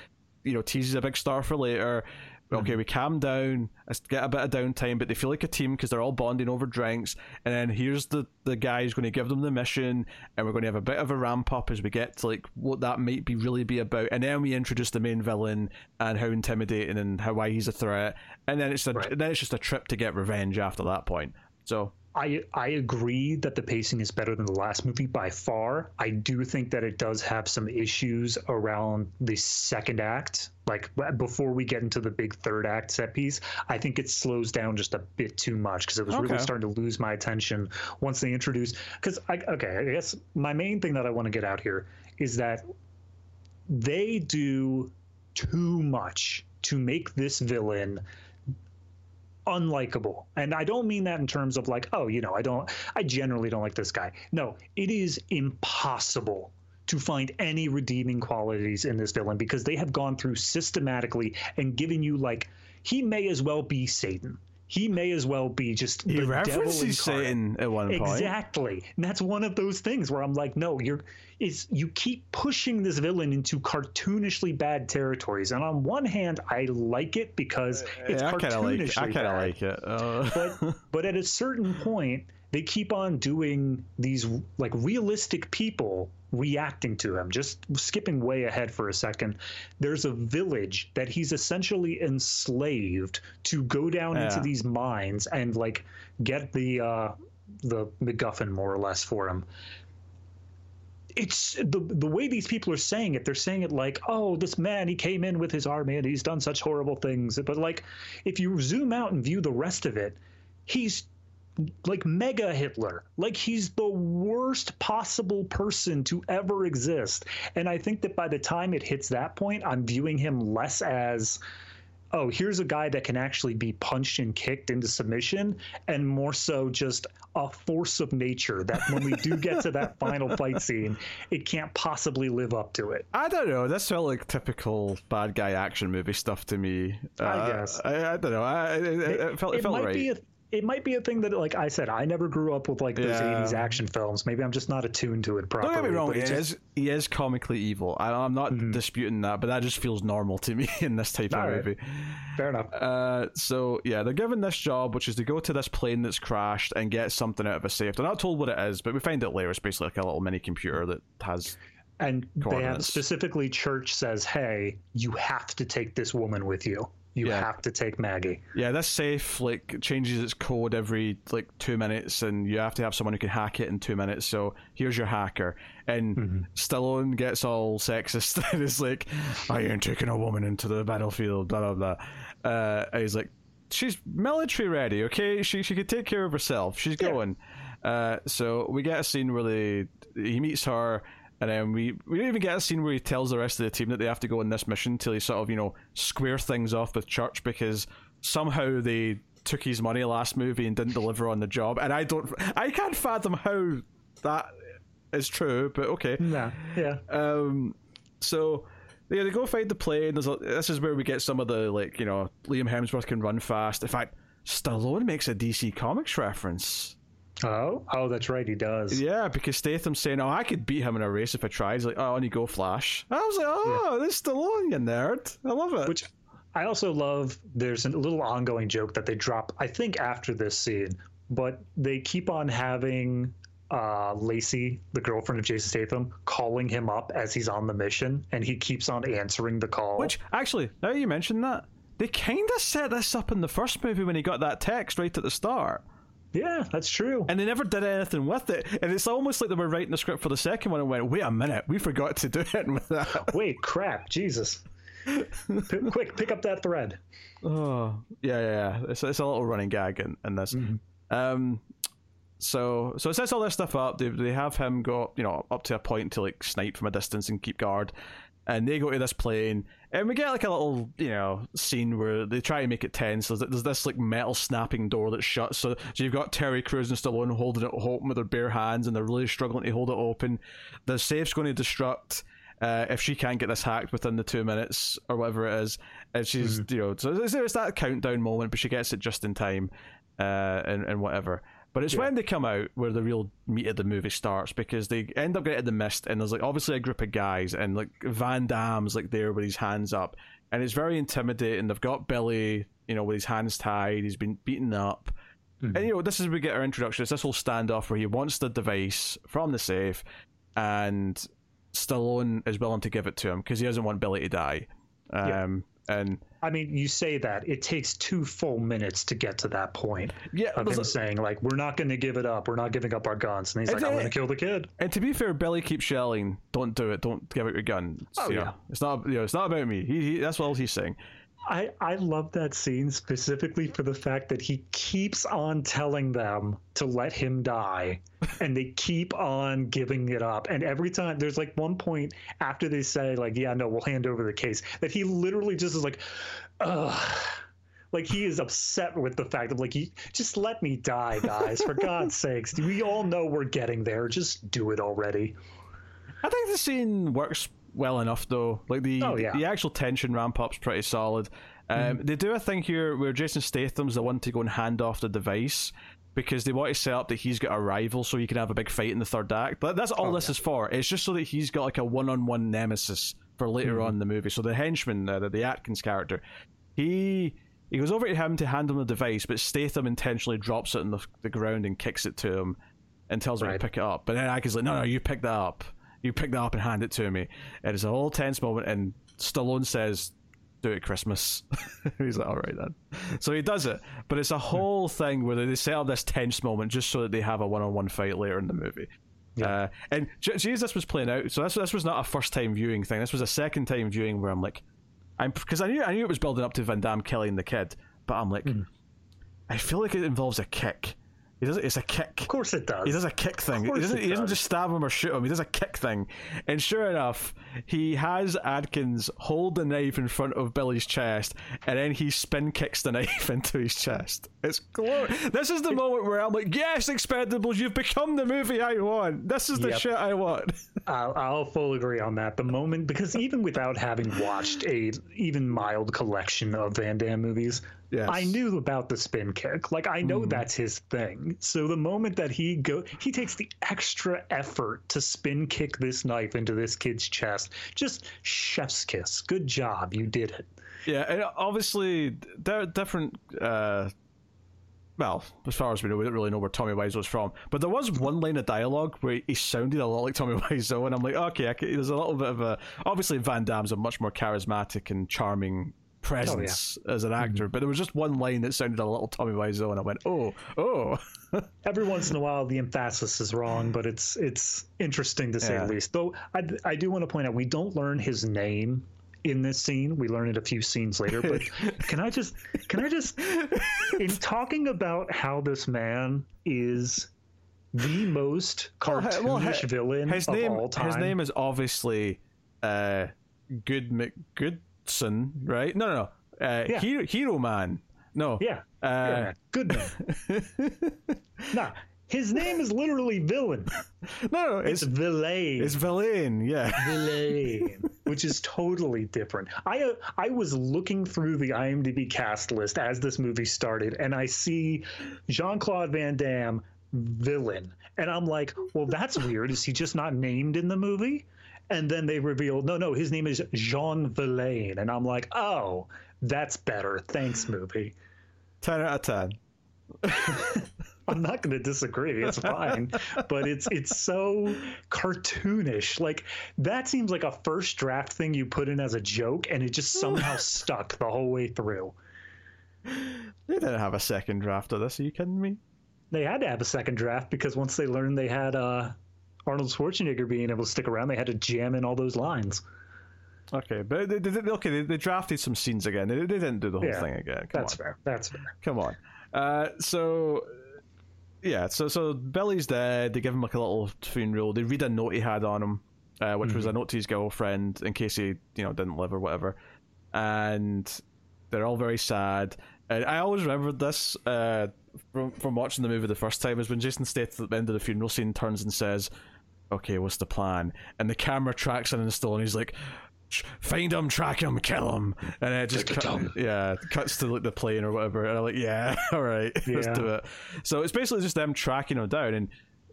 you know, teases a big star for later. Okay, mm-hmm. we calm down, get a bit of downtime, but they feel like a team because they're all bonding over drinks. And then here's the the guy who's going to give them the mission, and we're going to have a bit of a ramp up as we get to like what that might be really be about. And then we introduce the main villain and how intimidating and how why he's a threat. And then it's a, right. then it's just a trip to get revenge after that point. So I I agree that the pacing is better than the last movie by far. I do think that it does have some issues around the second act. Like before we get into the big third act set piece, I think it slows down just a bit too much because it was okay. really starting to lose my attention once they introduced. Because I okay, I guess my main thing that I want to get out here is that they do too much to make this villain unlikable. And I don't mean that in terms of like, oh, you know, I don't, I generally don't like this guy. No, it is impossible to find any redeeming qualities in this villain because they have gone through systematically and given you like, he may as well be Satan. He may as well be just he the references. Satan at one point. Exactly. And that's one of those things where I'm like, no, you're is you keep pushing this villain into cartoonishly bad territories. And on one hand, I like it because it's Yeah, I kind of like. cartoonishly I kind of like it. Uh, But but at a certain point, they keep on doing these like realistic people reacting to him. Just skipping way ahead for a second, there's a village that he's essentially enslaved to go down into these mines and like get the uh, the MacGuffin more or less for him. It's the the way these people are saying it. They're saying it like, "Oh, this man, he came in with his army and he's done such horrible things." But like, if you zoom out and view the rest of it, he's like mega Hitler. Like he's the worst possible person to ever exist. And I think that by the time it hits that point, I'm viewing him less as oh, here's a guy that can actually be punched and kicked into submission, and more so just a force of nature that when we do get to that final fight scene, it can't possibly live up to it. I don't know. This felt like typical bad guy action movie stuff to me. I Uh, guess. I, I don't know. I, it, it, it felt, it felt might right. be a it might be a thing that, like I said, I never grew up with like those Yeah. '80s action films. Maybe I'm just not attuned to it properly. Don't get me wrong. but He just- is, he is comically evil. I, I'm not Mm-hmm. disputing that, but that just feels normal to me in this type of All right. movie. fair enough. Uh, so yeah, they're given this job, which is to go to this plane that's crashed and get something out of a safe. They're not told what it is, but we find out later. It's basically like a little mini computer that has. And they have specifically church says, "Hey, you have to take this woman with you. You Yeah. have to take Maggie." Yeah, this safe like changes its code every like two minutes, and you have to have someone who can hack it in two minutes. So here's your hacker, and Mm-hmm. Stallone gets all sexist and is like, "I ain't taking a woman into the battlefield." Blah blah blah. Uh, and he's like, "She's military ready, okay? She she could take care of herself. She's Yeah. going." Uh, so we get a scene where they he meets her. And then we, we don't even get a scene where he tells the rest of the team that they have to go on this mission till he sort of, you know, square things off with Church because somehow they took his money last movie and didn't deliver on the job. And I don't, I can't fathom how that is true, but okay. Yeah, yeah. Um, so yeah, they go find the plane. There's a, this is where we get some of the like you know Liam Hemsworth can run fast. In fact, Stallone makes a DC Comics reference. Oh, oh, that's right. He does. Yeah, because Statham's saying, "Oh, I could beat him in a race if I tried." He's like, "Oh, and you go Flash." I was like, "Oh, this Stallone, you nerd! I love it." Which I also love. There's a little ongoing joke that they drop. I think after this scene, but they keep on having uh, Lacey, the girlfriend of Jason Statham, calling him up as he's on the mission, and he keeps on answering the call. Which actually, now you mention that, they kind of set this up in the first movie when he got that text right at the start. Yeah, that's true. and they never did anything with it. And it's almost like they were writing the script for the second one and went, "Wait a minute, we forgot to do it with that." Wait, crap, Jesus! P- quick, pick up that thread. oh, yeah, yeah, yeah. It's, it's a little running gag in, in this. Um, so so it sets all this stuff up. They they have him go, you know, up to a point to like snipe from a distance and keep guard. And they go to this plane, and we get like a little, you know, scene where they try and make it tense. There's, there's this like metal snapping door that shuts. So, so you've got Terry Crews and Stallone holding it open with their bare hands, and they're really struggling to hold it open. The safe's going to destruct uh, if she can't get this hacked within the two minutes or whatever it is. And she's, you know, so it's, it's that countdown moment, but she gets it just in time, uh, and and whatever. But it's when they come out where the real meat of the movie starts because they end up getting the mist and there's like obviously a group of guys and like Van Damme's like there with his hands up and it's very intimidating. They've got Billy, you know, with his hands tied. He's been beaten up. And you know, this is where we get our introduction. It's this whole standoff where he wants the device from the safe, and Stallone is willing to give it to him because he doesn't want Billy to die. Um, and I mean, you say that it takes two full minutes to get to that point yeah, of him saying like, "We're not going to give it up. We're not giving up our guns." And he's like, It's "I'm going to kill the kid." And to be fair, Billy keeps yelling, "Don't do it! Don't give out your gun!" It's, Oh, know, yeah. it's not. You know, it's not about me. He, he that's all he's saying. I, I love that scene specifically for the fact that he keeps on telling them to let him die and they keep on giving it up. And every time there's like one point after they say, like, yeah, no, we'll hand over the case, that he literally just is like, ugh. Like he is upset with the fact of like, he just let me die, guys. For God's sakes, we all know we're getting there. Just do it already. I think the scene works well enough though. Like the Oh, yeah. the actual tension ramp up's pretty solid. Um, They do a thing here where Jason Statham's the one to go and hand off the device because they want to set up that he's got a rival so he can have a big fight in the third act. But that's all this is for. It's just so that he's got like a one-on-one nemesis for later on in the movie. So the henchman, uh, the, the Adkins character, he he goes over to him to hand him the device, but Statham intentionally drops it on the, the ground and kicks it to him and tells him Right. to pick it up. But then Adkins like, no, no, you pick that up. You pick that up and hand it to me. And it's a whole tense moment, and Stallone says, do it Christmas. He's like, all right then. So he does it, but it's a whole thing where they set up this tense moment just so that they have a one-on-one fight later in the movie. Uh, and j- geez, this was playing out. So this this was not a first time viewing thing. This was a second time viewing where I'm like, I'm because I knew I knew it was building up to Van Damme killing the kid, but I'm like, I feel like it involves a kick. He does it's a kick. Of course it does. He does a kick thing. He doesn't, he doesn't just stab him or shoot him. He does a kick thing. And sure enough, he has Adkins hold the knife in front of Billy's chest, and then he spin kicks the knife into his chest. It's glorious. This is the moment where I'm like, yes, Expendables, you've become the movie I want. This is the Yep. shit I want. I'll, I'll full agree on that. The moment, because even without having watched a even mild collection of Van Damme movies, Yes. I knew about the spin kick. Like I know that's his thing. So the moment that he go, he takes the extra effort to spin kick this knife into this kid's chest. Just chef's kiss. Good job, you did it. Yeah, and obviously there are different. Uh, well, as far as we know, we don't really know where Tommy Wiseau's from. But there was one line of dialogue where he sounded a lot like Tommy Wiseau, and I'm like, okay, I can, there's a little bit of a. Obviously, Van Damme's a much more charismatic and charming presence as an actor, but there was just one line that sounded a little Tommy Wiseau, and I went, oh, oh. Every once in a while, the emphasis is wrong, but it's it's interesting to say Yeah. the least. Though I, I do want to point out we don't learn his name in this scene. We learn it a few scenes later. But can I just can I just in talking about how this man is the most cartoonish well, villain his of name, all time? His name is obviously uh, Good McGoodson, right? No, no, no. Uh, Yeah. Hero, Hero Man. No. yeah, Uh, yeah, good man. nah, his name is literally villain. No, no, It's it's villain. it's Villain. Yeah. Villain, which is totally different. I uh, I was looking through the IMDb cast list as this movie started, and I see Jean Claude Van Damme villain, and I'm like, well, that's weird. Is he just not named in the movie? And then they reveal, no, no, his name is Jean Villain, and I'm like, oh, that's better. Thanks, movie. Ten out of ten. I'm not going to disagree. It's fine, but it's it's so cartoonish. Like that seems like a first draft thing you put in as a joke, and it just somehow stuck the whole way through. They didn't have a second draft of this. Are you kidding me? They had to have a second draft because once they learned they had uh, Arnold Schwarzenegger being able to stick around, they had to jam in all those lines. Okay, but they, they, okay, they, they drafted some scenes again. They, they didn't do the whole Yeah, thing again. Come That's on. fair. That's fair. Come on. Uh, so yeah, so so Billy's dead. They give him like a little funeral. They read a note he had on him, uh, which was a note to his girlfriend in case he you know didn't live or whatever. And they're all very sad. And I always remembered this uh, from from watching the movie the first time is when Jason Statham at the end of the funeral scene turns and says, "Okay, what's the plan?" And the camera tracks in and still, and he's like. Find him, track him, kill him, and it just cut, yeah cuts to like the plane or whatever, and I'm like, yeah, all right, let's do it. So it's basically just them tracking him down, and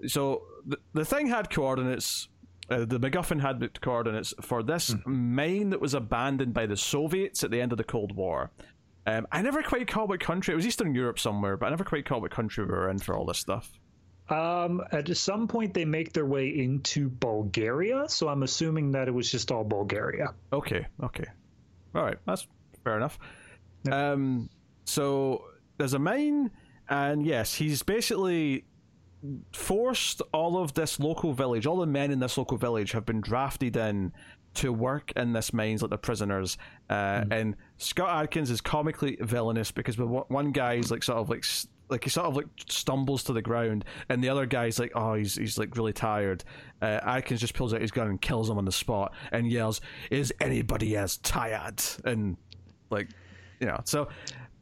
so the, the thing had coordinates. Uh, the MacGuffin had the coordinates for this mine that was abandoned by the Soviets at the end of the Cold War. Um, I never quite caught what country. It was Eastern Europe somewhere, but I never quite caught what country we were in for all this stuff. Um, at some point, they make their way into Bulgaria, so I'm assuming that it was just all Bulgaria. Okay, okay. All right, that's fair enough. Um, so there's a mine, and yes, he's basically forced all of this local village, all the men in this local village have been drafted in to work in this mines like the prisoners. Uh, And Scott Adkins is comically villainous because one- guy is like sort of like like he sort of like stumbles to the ground, and the other guy's like, oh, he's he's like really tired. Uh, Adkins just pulls out his gun and kills him on the spot and yells, "Is anybody else tired?" And like, you know, so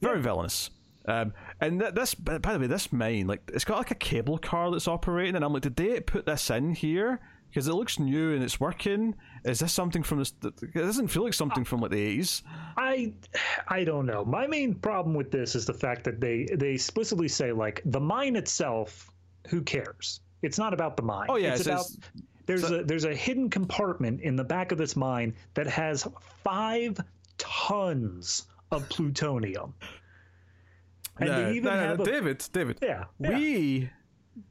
very villainous. Um, and th- this, by by the way, this mine, like, it's got like a cable car that's operating, and I'm like, did they put this in here Because it looks new and it's working. Is this something from this? It doesn't feel like something from like the eighties. I I don't know. My main problem with this is the fact that they they explicitly say like the mine itself. Who cares? It's not about the mine. Oh yeah, it's, it's, about it's- there's so- a there's a hidden compartment in the back of this mine that has five tons of plutonium. And no, they even no, no, have a, David, David. yeah, yeah. We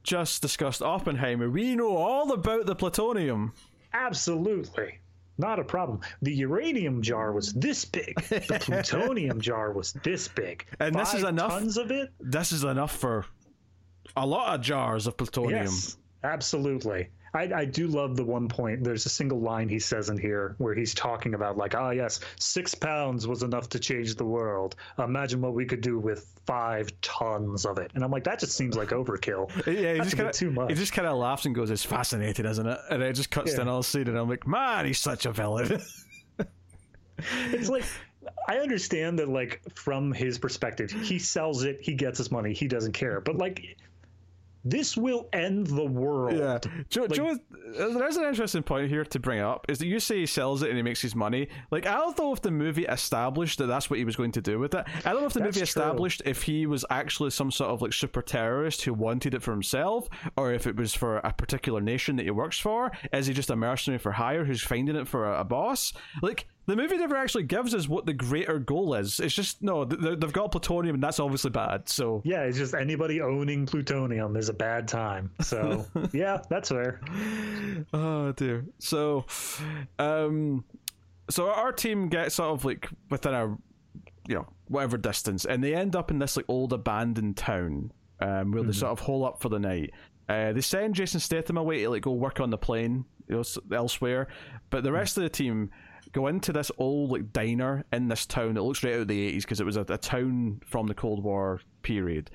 just discussed Oppenheimer. We know all about the plutonium. Absolutely. Not a problem. The uranium jar was this big. The plutonium jar was this big. And this is enough- tons of it? This is enough for a lot of jars of plutonium. Yes, absolutely. I, I do love the one point. There's a single line he says in here where he's talking about, like, ah, yes, six pounds was enough to change the world. Imagine what we could do with five tons of it. And I'm like, that just seems like overkill. Yeah, he just kind bit too of much. he just kind of laughs and goes, "It's fascinating, isn't it?" And it just cuts Yeah. to another scene, and I'm like, "Man, he's such a villain." it's like I understand that like from his perspective, he sells it, he gets his money, he doesn't care. But like this will end the world. Yeah, Joe, Like- Joe, there's an interesting point here to bring up is that you say he sells it and he makes his money. Like, I don't know if the movie established that that's what he was going to do with it. I don't know if the movie true. established if he was actually some sort of like super terrorist who wanted it for himself, or if it was for a particular nation that he works for. Is he just a mercenary for hire who's finding it for a, a boss? Like. The movie never actually gives us what the greater goal is. It's just no, th- th- they've got plutonium, and that's obviously bad. So Yeah, it's just anybody owning plutonium is a bad time. So yeah, that's fair. Oh dear. So, um, so our team gets sort of like within a, you know, whatever distance, and they end up in this like old abandoned town, um, where they sort of hole up for the night. Uh, they send Jason Statham away to like go work on the plane, you know, elsewhere, but the rest of the team go into this old like diner in this town that looks right out of the eighties because it was a, a town from the Cold War period.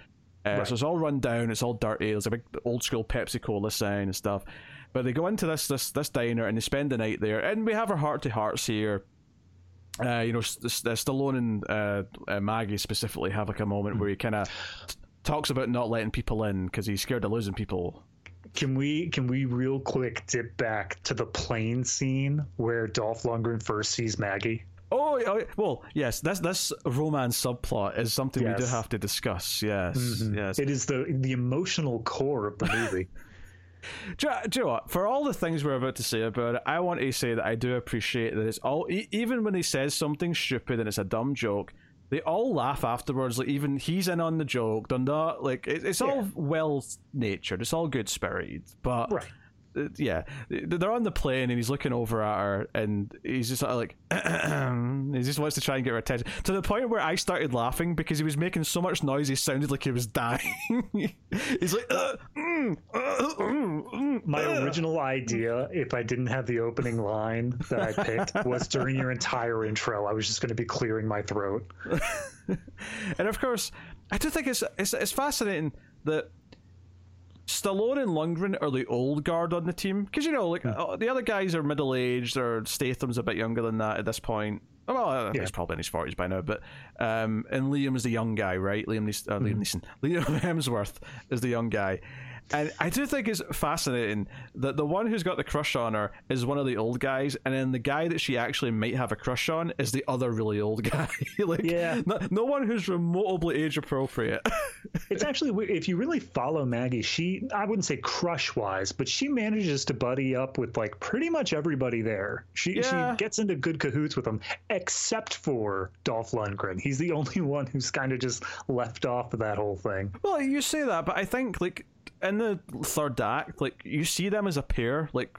Uh, Right. So it's all run down, it's all dirty. There's a big old school Pepsi Cola sign and stuff. But they go into this this this diner and they spend the night there, and we have our heart to hearts here. Uh, you know, S- S- uh, Stallone and uh, uh, Maggie specifically have like a moment where he kind of t- talks about not letting people in because he's scared of losing people. Can we can we real quick dip back to the plane scene where Dolph Lundgren first sees Maggie? Oh, oh, oh well, yes. This this romance subplot is something we do have to discuss. Yes, mm-hmm. yes. It is the the emotional core of the movie. Do, you- do you know what? For all the things we're about to say about it, I want to say that I do appreciate that it's all, e- even when he says something stupid and it's a dumb joke, they all laugh afterwards. Like even he's in on the joke. They're not like it, it's all Yeah. well natured. It's all good spirited. But Right. Yeah, they're on the plane and he's looking over at her and he's just sort of like he just wants to try and get her attention to the point where I started laughing because he was making so much noise he sounded like he was dying. he's like, uh, mm, uh, mm, mm, My uh. original idea, if I didn't have the opening line that I picked, was during your entire intro, I was just going to be clearing my throat. and of course, I do think it's it's, it's fascinating that Stallone and Lundgren are the old guard on the team because you know, like uh, the other guys are middle aged, or Statham's a bit younger than that at this point. Well, I Yeah. he's probably in his forties by now, but um, and Liam's the young guy, right? Liam Neeson, uh, Liam Neeson, Liam Hemsworth is the young guy. And I do think it's fascinating that the one who's got the crush on her is one of the old guys, and then the guy that she actually might have a crush on is the other really old guy. like, Yeah. no, no one who's remotely age appropriate. It's actually if you really follow Maggie, she I wouldn't say crush wise, but she manages to buddy up with like pretty much everybody there. She Yeah. she gets into good cahoots with them, except for Dolph Lundgren. He's the only one who's kind of just left off of that whole thing. well, you say that, but I think like in the third act, like you see them as a pair, like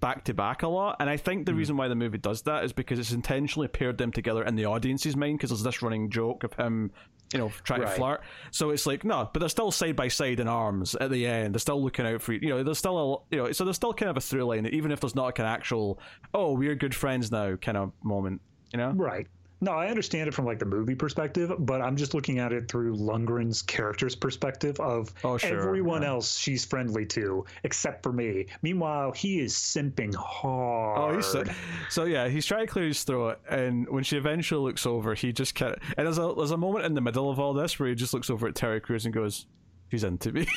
back to back a lot, and I think the Hmm. reason why the movie does that is because it's intentionally paired them together in the audience's mind because there's this running joke of him. You know, trying to flirt. So it's like no, but they're still side by side in arms at the end. They're still looking out for you. You know, there's still a you know, so there's still kind of a through line, even if there's not like an actual oh we're good friends now kind of moment. You know, Right. No, I understand it from like the movie perspective, but I'm just looking at it through Lundgren's character's perspective of Oh, sure, everyone yeah. else she's friendly to except for me. Meanwhile, he is simping hard. Oh, he's so, so yeah. He's trying to clear his throat, and when she eventually looks over, he just kind of and there's a there's a moment in the middle of all this where he just looks over at Terry Crews and goes, "She's into me."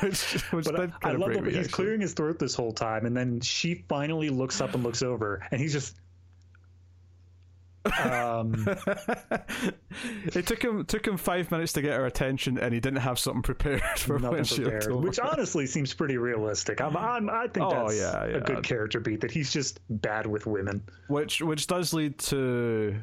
which, which But did I love that he's actually. clearing his throat this whole time, and then she finally looks up and looks over, and he's just. Um, it took him took him five minutes to get her attention, and he didn't have something prepared for when she prepared, told which honestly seems pretty realistic. I'm, I'm, I think Oh, that's yeah, a good character beat. That he's just bad with women. which which does lead to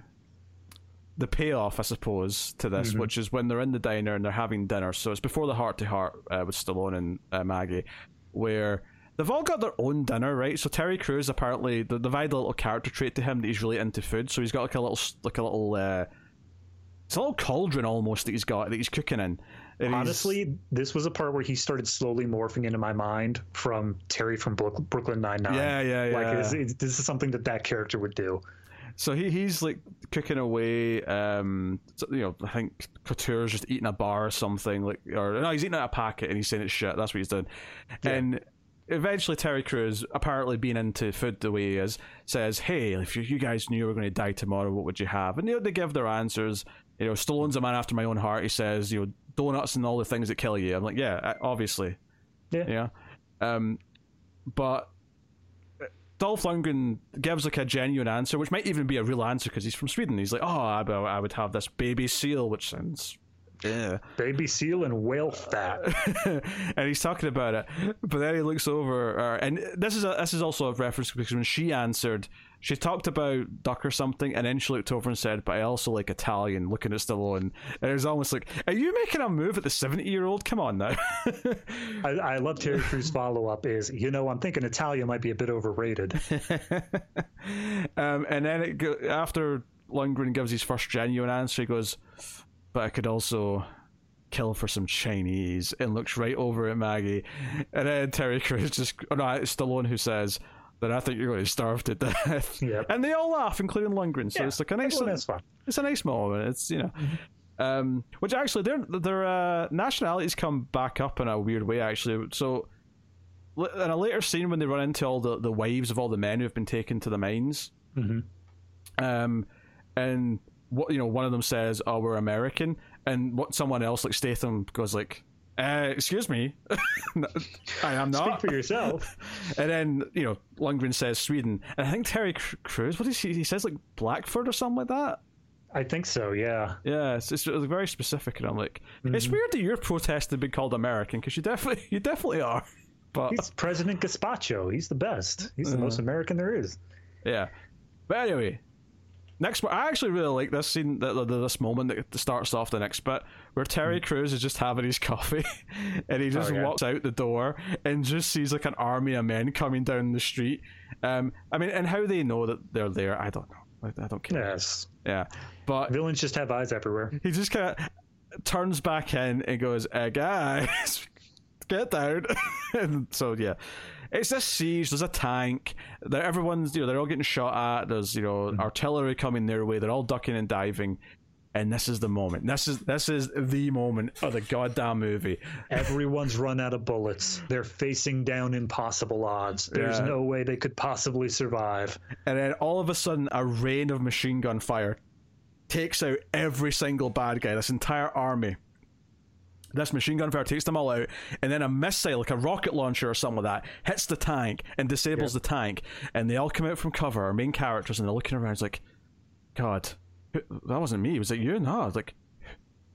the payoff, I suppose, to this, Mm-hmm. which is when they're in the diner and they're having dinner. So it's before the heart to heart with Stallone and uh, Maggie, where they've all got their own dinner, right? So Terry Crews apparently th- they've added a little character trait to him that he's really into food. So he's got like a little like a little. Uh, it's a little cauldron almost that he's got that he's cooking in. Honestly, this was a part where he started slowly morphing into my mind from Terry from Brooklyn Nine Nine. Yeah, yeah, Like yeah. it's, it's, this is something that that character would do. So he, he's like cooking away. Um, you know, I think Couture's just eating a bar or something. Like, or no, he's eating out a packet and he's saying it's shit. That's what he's doing. And eventually, Terry Crews, apparently being into food the way he is, says, "Hey, if you, you guys knew you were going to die tomorrow, what would you have?" And you know, they give their answers. You know, Stallone's a man after my own heart. He says, "You know, donuts and all the things that kill you." I'm like, "Yeah, obviously." Yeah. Yeah. Um, but Dolph Lundgren gives like a genuine answer, which might even be a real answer because he's from Sweden. He's like, "Oh, I, I would have this baby seal," which sounds, yeah. Baby seal and whale fat. and he's talking about it, but then he looks over, uh, and this is a, this is also a reference because when she answered, she talked about duck or something, and then she looked over and said, "But I also like Italian." Looking at Stallone, and it was almost like, "Are you making a move at the seventy-year-old? Come on now." I, I love Terry Crews' follow up is, you know, I'm thinking Italia might be a bit overrated. um, and then it go, after Lundgren gives his first genuine answer, he goes, "But I could also." Kill for some Chinese and looks right over at Maggie, and then Terry Crews just oh no, it's Stallone who says that I think you're going to starve to death, Yep. and they all laugh, including Lundgren. So Yeah, it's like a nice, fun. it's a nice moment. It's you know, um, which actually their their uh, nationalities come back up in a weird way. Actually, so in a later scene when they run into all the the wives of all the men who have been taken to the mines, Mhm. um, and what you know, one of them says, "Oh, we're American," and what someone else like Statham goes like. Uh, excuse me, I am not. Speak for yourself. And then you know Lundgren says Sweden, and I think Terry Cr- Crews. What is he? He says like Blackford or something like that. I think so, yeah. Yeah, it's, it's, it's very specific, and I'm like, Mm-hmm. it's weird that you're protesting being called American because you definitely, you definitely are. But He's President Camacho. He's the best. He's the most American there is. yeah, but anyway, next. I actually really like this scene, th- th- this moment that starts off the next bit where Terry Crews is just having his coffee, and he just Mm. Oh, yeah. walks out the door and just sees like an army of men coming down the street. Um, I mean, and how they know that they're there, I don't know. I, I don't care. Yes. Yeah, but Villains just have eyes everywhere. he just kind of turns back in and goes, uh, "Guys, get down." and so yeah, it's a siege. There's a tank. There, everyone's you know they're all getting shot at. There's you know mm-hmm. artillery coming their way. They're all ducking and diving. And this is the moment. This is this is the moment of the goddamn movie. Everyone's run out of bullets. They're facing down impossible odds. There's Yeah. no way they could possibly survive. And then all of a sudden, a rain of machine gun fire takes out every single bad guy. This entire army. This machine gun fire takes them all out, and then a missile, like a rocket launcher or something like that, hits the tank and disables the tank. And they all come out from cover, our main characters, and they're looking around. It's like, God, that wasn't me. Was it you? No, it's like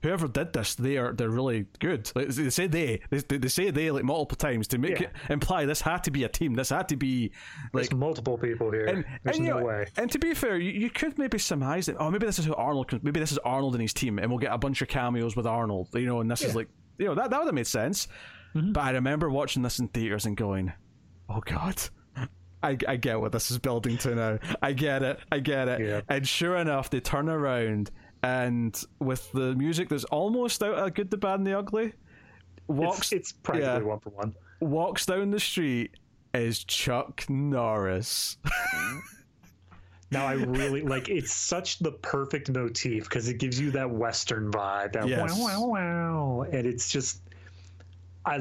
whoever did this, they are they're really good. Like, they say they, they they say they like multiple times to make Yeah. it imply this had to be a team. This had to be like There's multiple people here. and, There's and, no know, way. And to be fair, you, you could maybe surmise it. Oh, maybe this is who Arnold. Maybe this is Arnold and his team, and we'll get a bunch of cameos with Arnold. You know, and this is like, you know, that that would have made sense. Mm-hmm. But I remember watching this in theaters and going, "Oh God." I, I get what this is building to now. I get it. I get it. Yeah. And sure enough, they turn around and with the music that's almost out of Good, the Bad, and the Ugly, walks It's, it's practically yeah. one for one. walks down the street is Chuck Norris. Now I really like it's such the perfect motif because it gives you that western vibe, that Yes. wow wow wow, and it's just I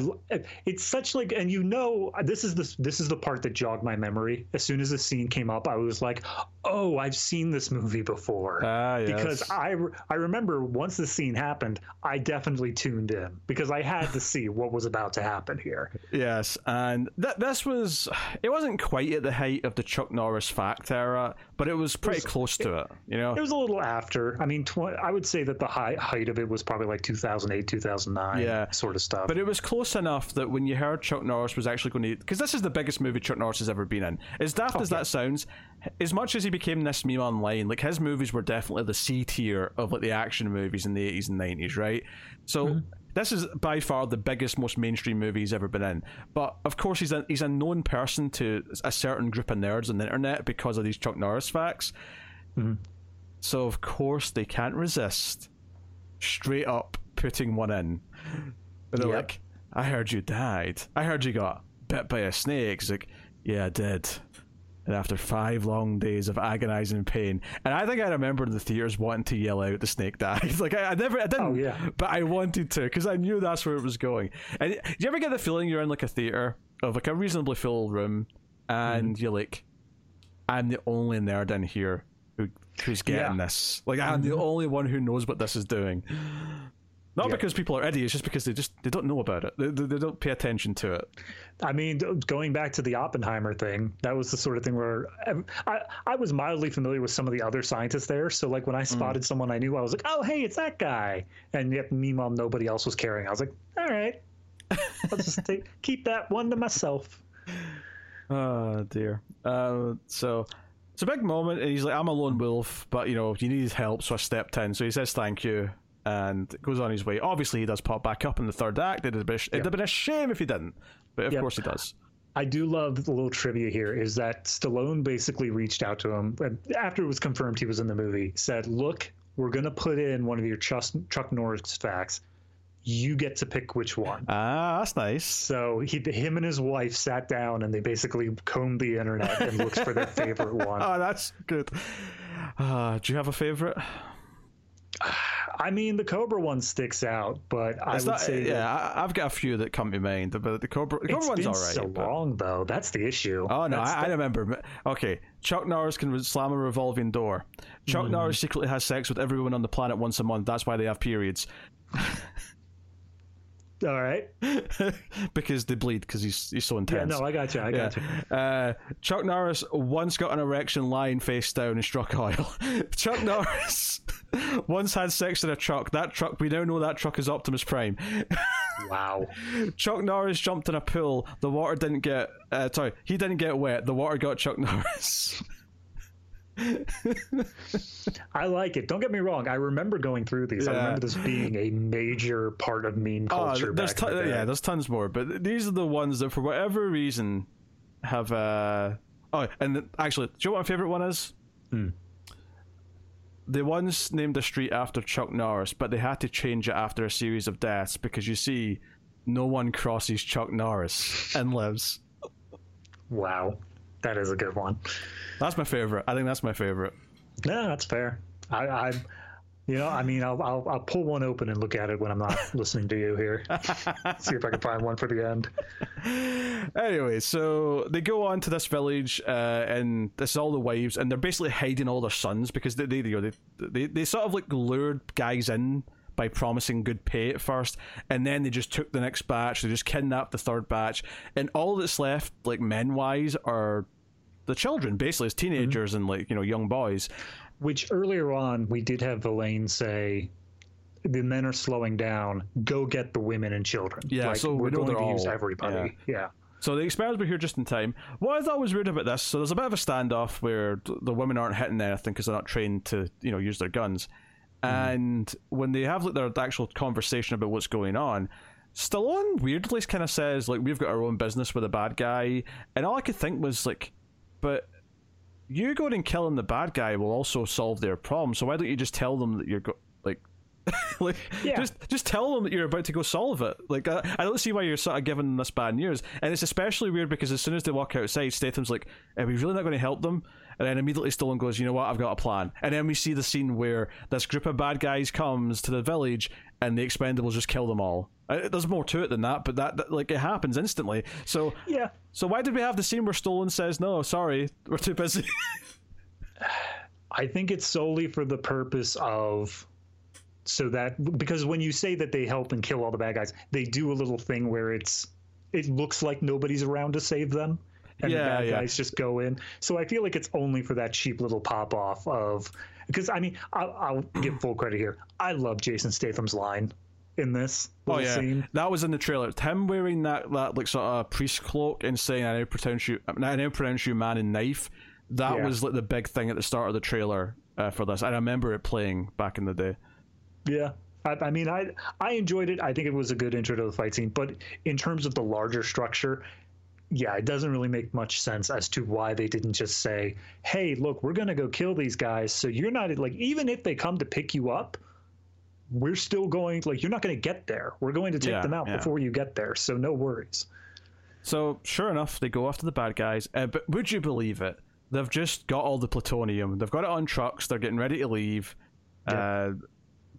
it's such like and you know this is the this is the part that jogged my memory. As soon as the scene came up, I was like, "Oh, I've seen this movie before." Ah, yes. Because I I remember once the scene happened, I definitely tuned in because I had to see what was about to happen here. Yes, and th- this was it wasn't quite at the height of the Chuck Norris fact era, but it was pretty was- close to it. You know, It was a little after. I mean, tw- I would say that the high height of it was probably like 2008, 2009 Yeah. sort of stuff. But it was close enough that when you heard Chuck Norris was actually going to, because this is the biggest movie Chuck Norris has ever been in. As daft oh, as that sounds, as much as he became this meme online, like his movies were definitely the C tier of like the action movies in the eighties and nineties, right? So. Mm-hmm. This is by far the biggest, most mainstream movie he's ever been in. But of course, he's a he's a known person to a certain group of nerds on the internet because of these Chuck Norris facts. Mm-hmm. So of course they can't resist straight up putting one in. And they're Yep. like, I heard you died. I heard you got bit by a snake. It's like, yeah, I did. And after five long days of agonizing pain, and I think I remember in the theaters wanting to yell out, "The snake died!" like I, I never, I didn't, Oh, yeah. but I wanted to because I knew that's where it was going. And do you ever get the feeling you're in like a theater of like a reasonably full room, and Mm-hmm. you're like, I'm the only nerd in here who who's getting Yeah. Mm-hmm. this. Like I'm the only one who knows what this is doing. Not Yeah. because people are idiots, just because they just they don't know about it. They, they, they don't pay attention to it. I mean, going back to the Oppenheimer thing, that was the sort of thing where I, I was mildly familiar with some of the other scientists there. So, like, when I spotted someone I knew, I was like, oh, hey, it's that guy. And yet, meanwhile, nobody else was caring. I was like, all right, I'll just take, keep that one to myself. Oh dear. Uh, so it's a big moment, and he's like, "I'm a lone wolf, but you know, you need his help." So I stepped in. So he says, "Thank you," and goes on his way. Obviously, he does pop back up in the third act. It'd have been, it'd have been a shame if he didn't, but of Yep. course he does. I do love the little trivia here is that Stallone basically reached out to him after it was confirmed he was in the movie, said, Look, we're going to put in one of your Chuck, Chuck Norris facts. You get to pick which one. Ah, that's nice. So he, him and his wife sat down and they basically combed the internet and looked for their favorite one. Oh, that's good. Uh, do you have a favorite? I mean, the Cobra one sticks out, but I It's would not- say yeah, that I, I've got a few that come to mind, but the Cobra, the Cobra it's one's all right. so but- long though. That's the issue. Oh no, I, I the- remember. Okay, Chuck Norris can slam a revolving door. Chuck Mm-hmm. Norris secretly has sex with everyone on the planet once a month. That's why they have periods All right. because they bleed because he's he's so Yeah, intense. no, I got you. I Yeah. got you. Uh, Chuck Norris once got an erection lying face down and struck oil. Chuck Norris once had sex in a truck. That truck, we now know that truck is Optimus Prime. Wow. Chuck Norris jumped in a pool. The water didn't get. Uh, sorry, he didn't get wet. The water got Chuck Norris. I like it. Don't get me wrong. I remember going through these. I remember this being a major part of meme Oh, culture. there's back in the yeah, there's tons more, but these are the ones that, for whatever reason, have. Uh... Oh, and th- actually, do you know what my favorite one is? Hmm. They once named a street after Chuck Norris, but they had to change it after a series of deaths because you see, no one crosses Chuck Norris and lives. Wow, that is a good one. That's my favorite. I think that's my favorite. Yeah, that's fair. I, I you know, I mean, I'll, I'll I'll pull one open and look at it when I'm not listening to you here. See if I can find one for the end. Anyway, so they go on to this village, uh, and this is all the wives, and they're basically hiding all their sons because they, they, you know, they, they, they sort of like lured guys in by promising good pay at first, and then they just took the next batch. They just kidnapped the third batch, and all that's left, like men wise, are the children, basically, as mm-hmm. teenagers and like you know young boys. Which earlier on we did have Elaine say. The men are slowing down. Go get the women and children. Yeah, like, so we we're know going to use everybody. Yeah. So the Expendables were here just in time. What I thought was weird about this, so there's a bit of a standoff where the women aren't hitting anything because they're not trained to, you know, use their guns. Mm-hmm. And when they have like their actual conversation about what's going on, Stallone weirdly kind of says like we've got our own business with a bad guy, and all I could think was like, but you going and killing the bad guy will also solve their problem. So why don't you just tell them that you're go- like like, Yeah. just just tell them that you're about to go solve it. Like, I, I don't see why you're sort of giving them this bad news. And it's especially weird because as soon as they walk outside, Statham's like, "Are we really not going to help them?" And then immediately Stallone goes, "You know what? I've got a plan." And then we see the scene where this group of bad guys comes to the village, and the Expendables just kill them all. Uh, There's more to it than that, but that, that like it happens instantly. So Yeah. so why did we have the scene where Stallone says, "No, sorry, we're too busy"? I think it's solely for the purpose of so that because when you say that they help and kill all the bad guys, they do a little thing where it's it looks like nobody's around to save them. And the bad yeah. guys just go in. So I feel like it's only for that cheap little pop off of because I mean I'll, I'll give full credit here. I love Jason Statham's line in this Oh yeah, scene. that was in the trailer. Him wearing that that like sort of priest cloak and saying "I now pronounce you, I now pronounce you man and knife." That Yeah. was like the big thing at the start of the trailer uh, for this. I remember it playing back in the day. Yeah. I, I mean, I I enjoyed it. I think it was a good intro to the fight scene. But in terms of the larger structure, yeah, it doesn't really make much sense as to why they didn't just say, "Hey, look, we're gonna go kill these guys." So you're not like, even if they come to pick you up, we're still going. Like, you're not going to get there. We're going to take Yeah, them out yeah. before you get there. So no worries. So sure enough, they go after the bad guys. Uh, but would you believe it? They've just got all the plutonium. They've got it on trucks. They're getting ready to leave. Uh,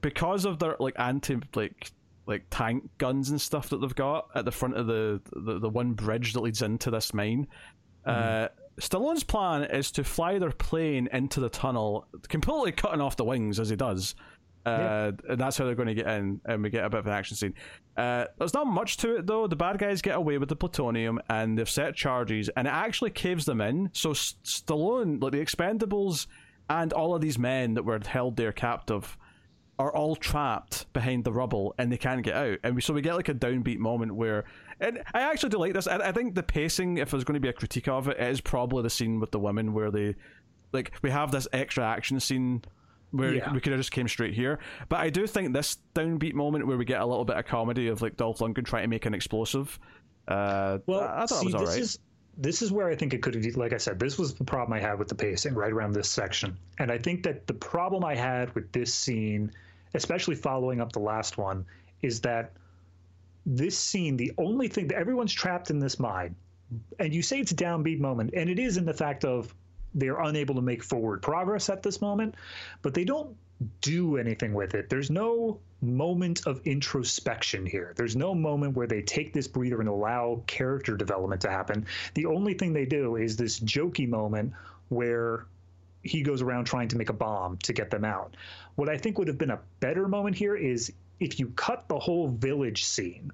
because of their like anti like like tank guns and stuff that they've got at the front of the the, the one bridge that leads into this mine. Uh, Stallone's plan is to fly their plane into the tunnel, completely cutting off the wings as he does. Uh, and that's how they're going to get in, and we get a bit of an action scene. Uh, there's not much to it though. The bad guys get away with the plutonium, and they've set charges, and it actually caves them in. So Stallone, like the Expendables, and all of these men that were held there captive, are all trapped behind the rubble, and they can't get out. And we, so we get like a downbeat moment where, and I actually do like this. I, I think the pacing, if there's going to be a critique of it, it is probably the scene with the women where they, like, we have this extra action scene where Yeah. we could have just came straight here. But I do think this downbeat moment where we get a little bit of comedy of like Dolph Lundgren trying to make an explosive. Uh, Well, I, I thought see, it was this alright. is this is where I think it could have. Like I said, this was the problem I had with the pacing right around this section, and I think that the problem I had with this scene, especially following up the last one, is that this scene, the only thing that everyone's trapped in this mine, and you say it's a downbeat moment, and it is in the fact of they're unable to make forward progress at this moment, but they don't do anything with it. There's no moment of introspection here. There's no moment where they take this breather and allow character development to happen. The only thing they do is this jokey moment where he goes around trying to make a bomb to get them out. What I think would have been a better moment here is if you cut the whole village scene,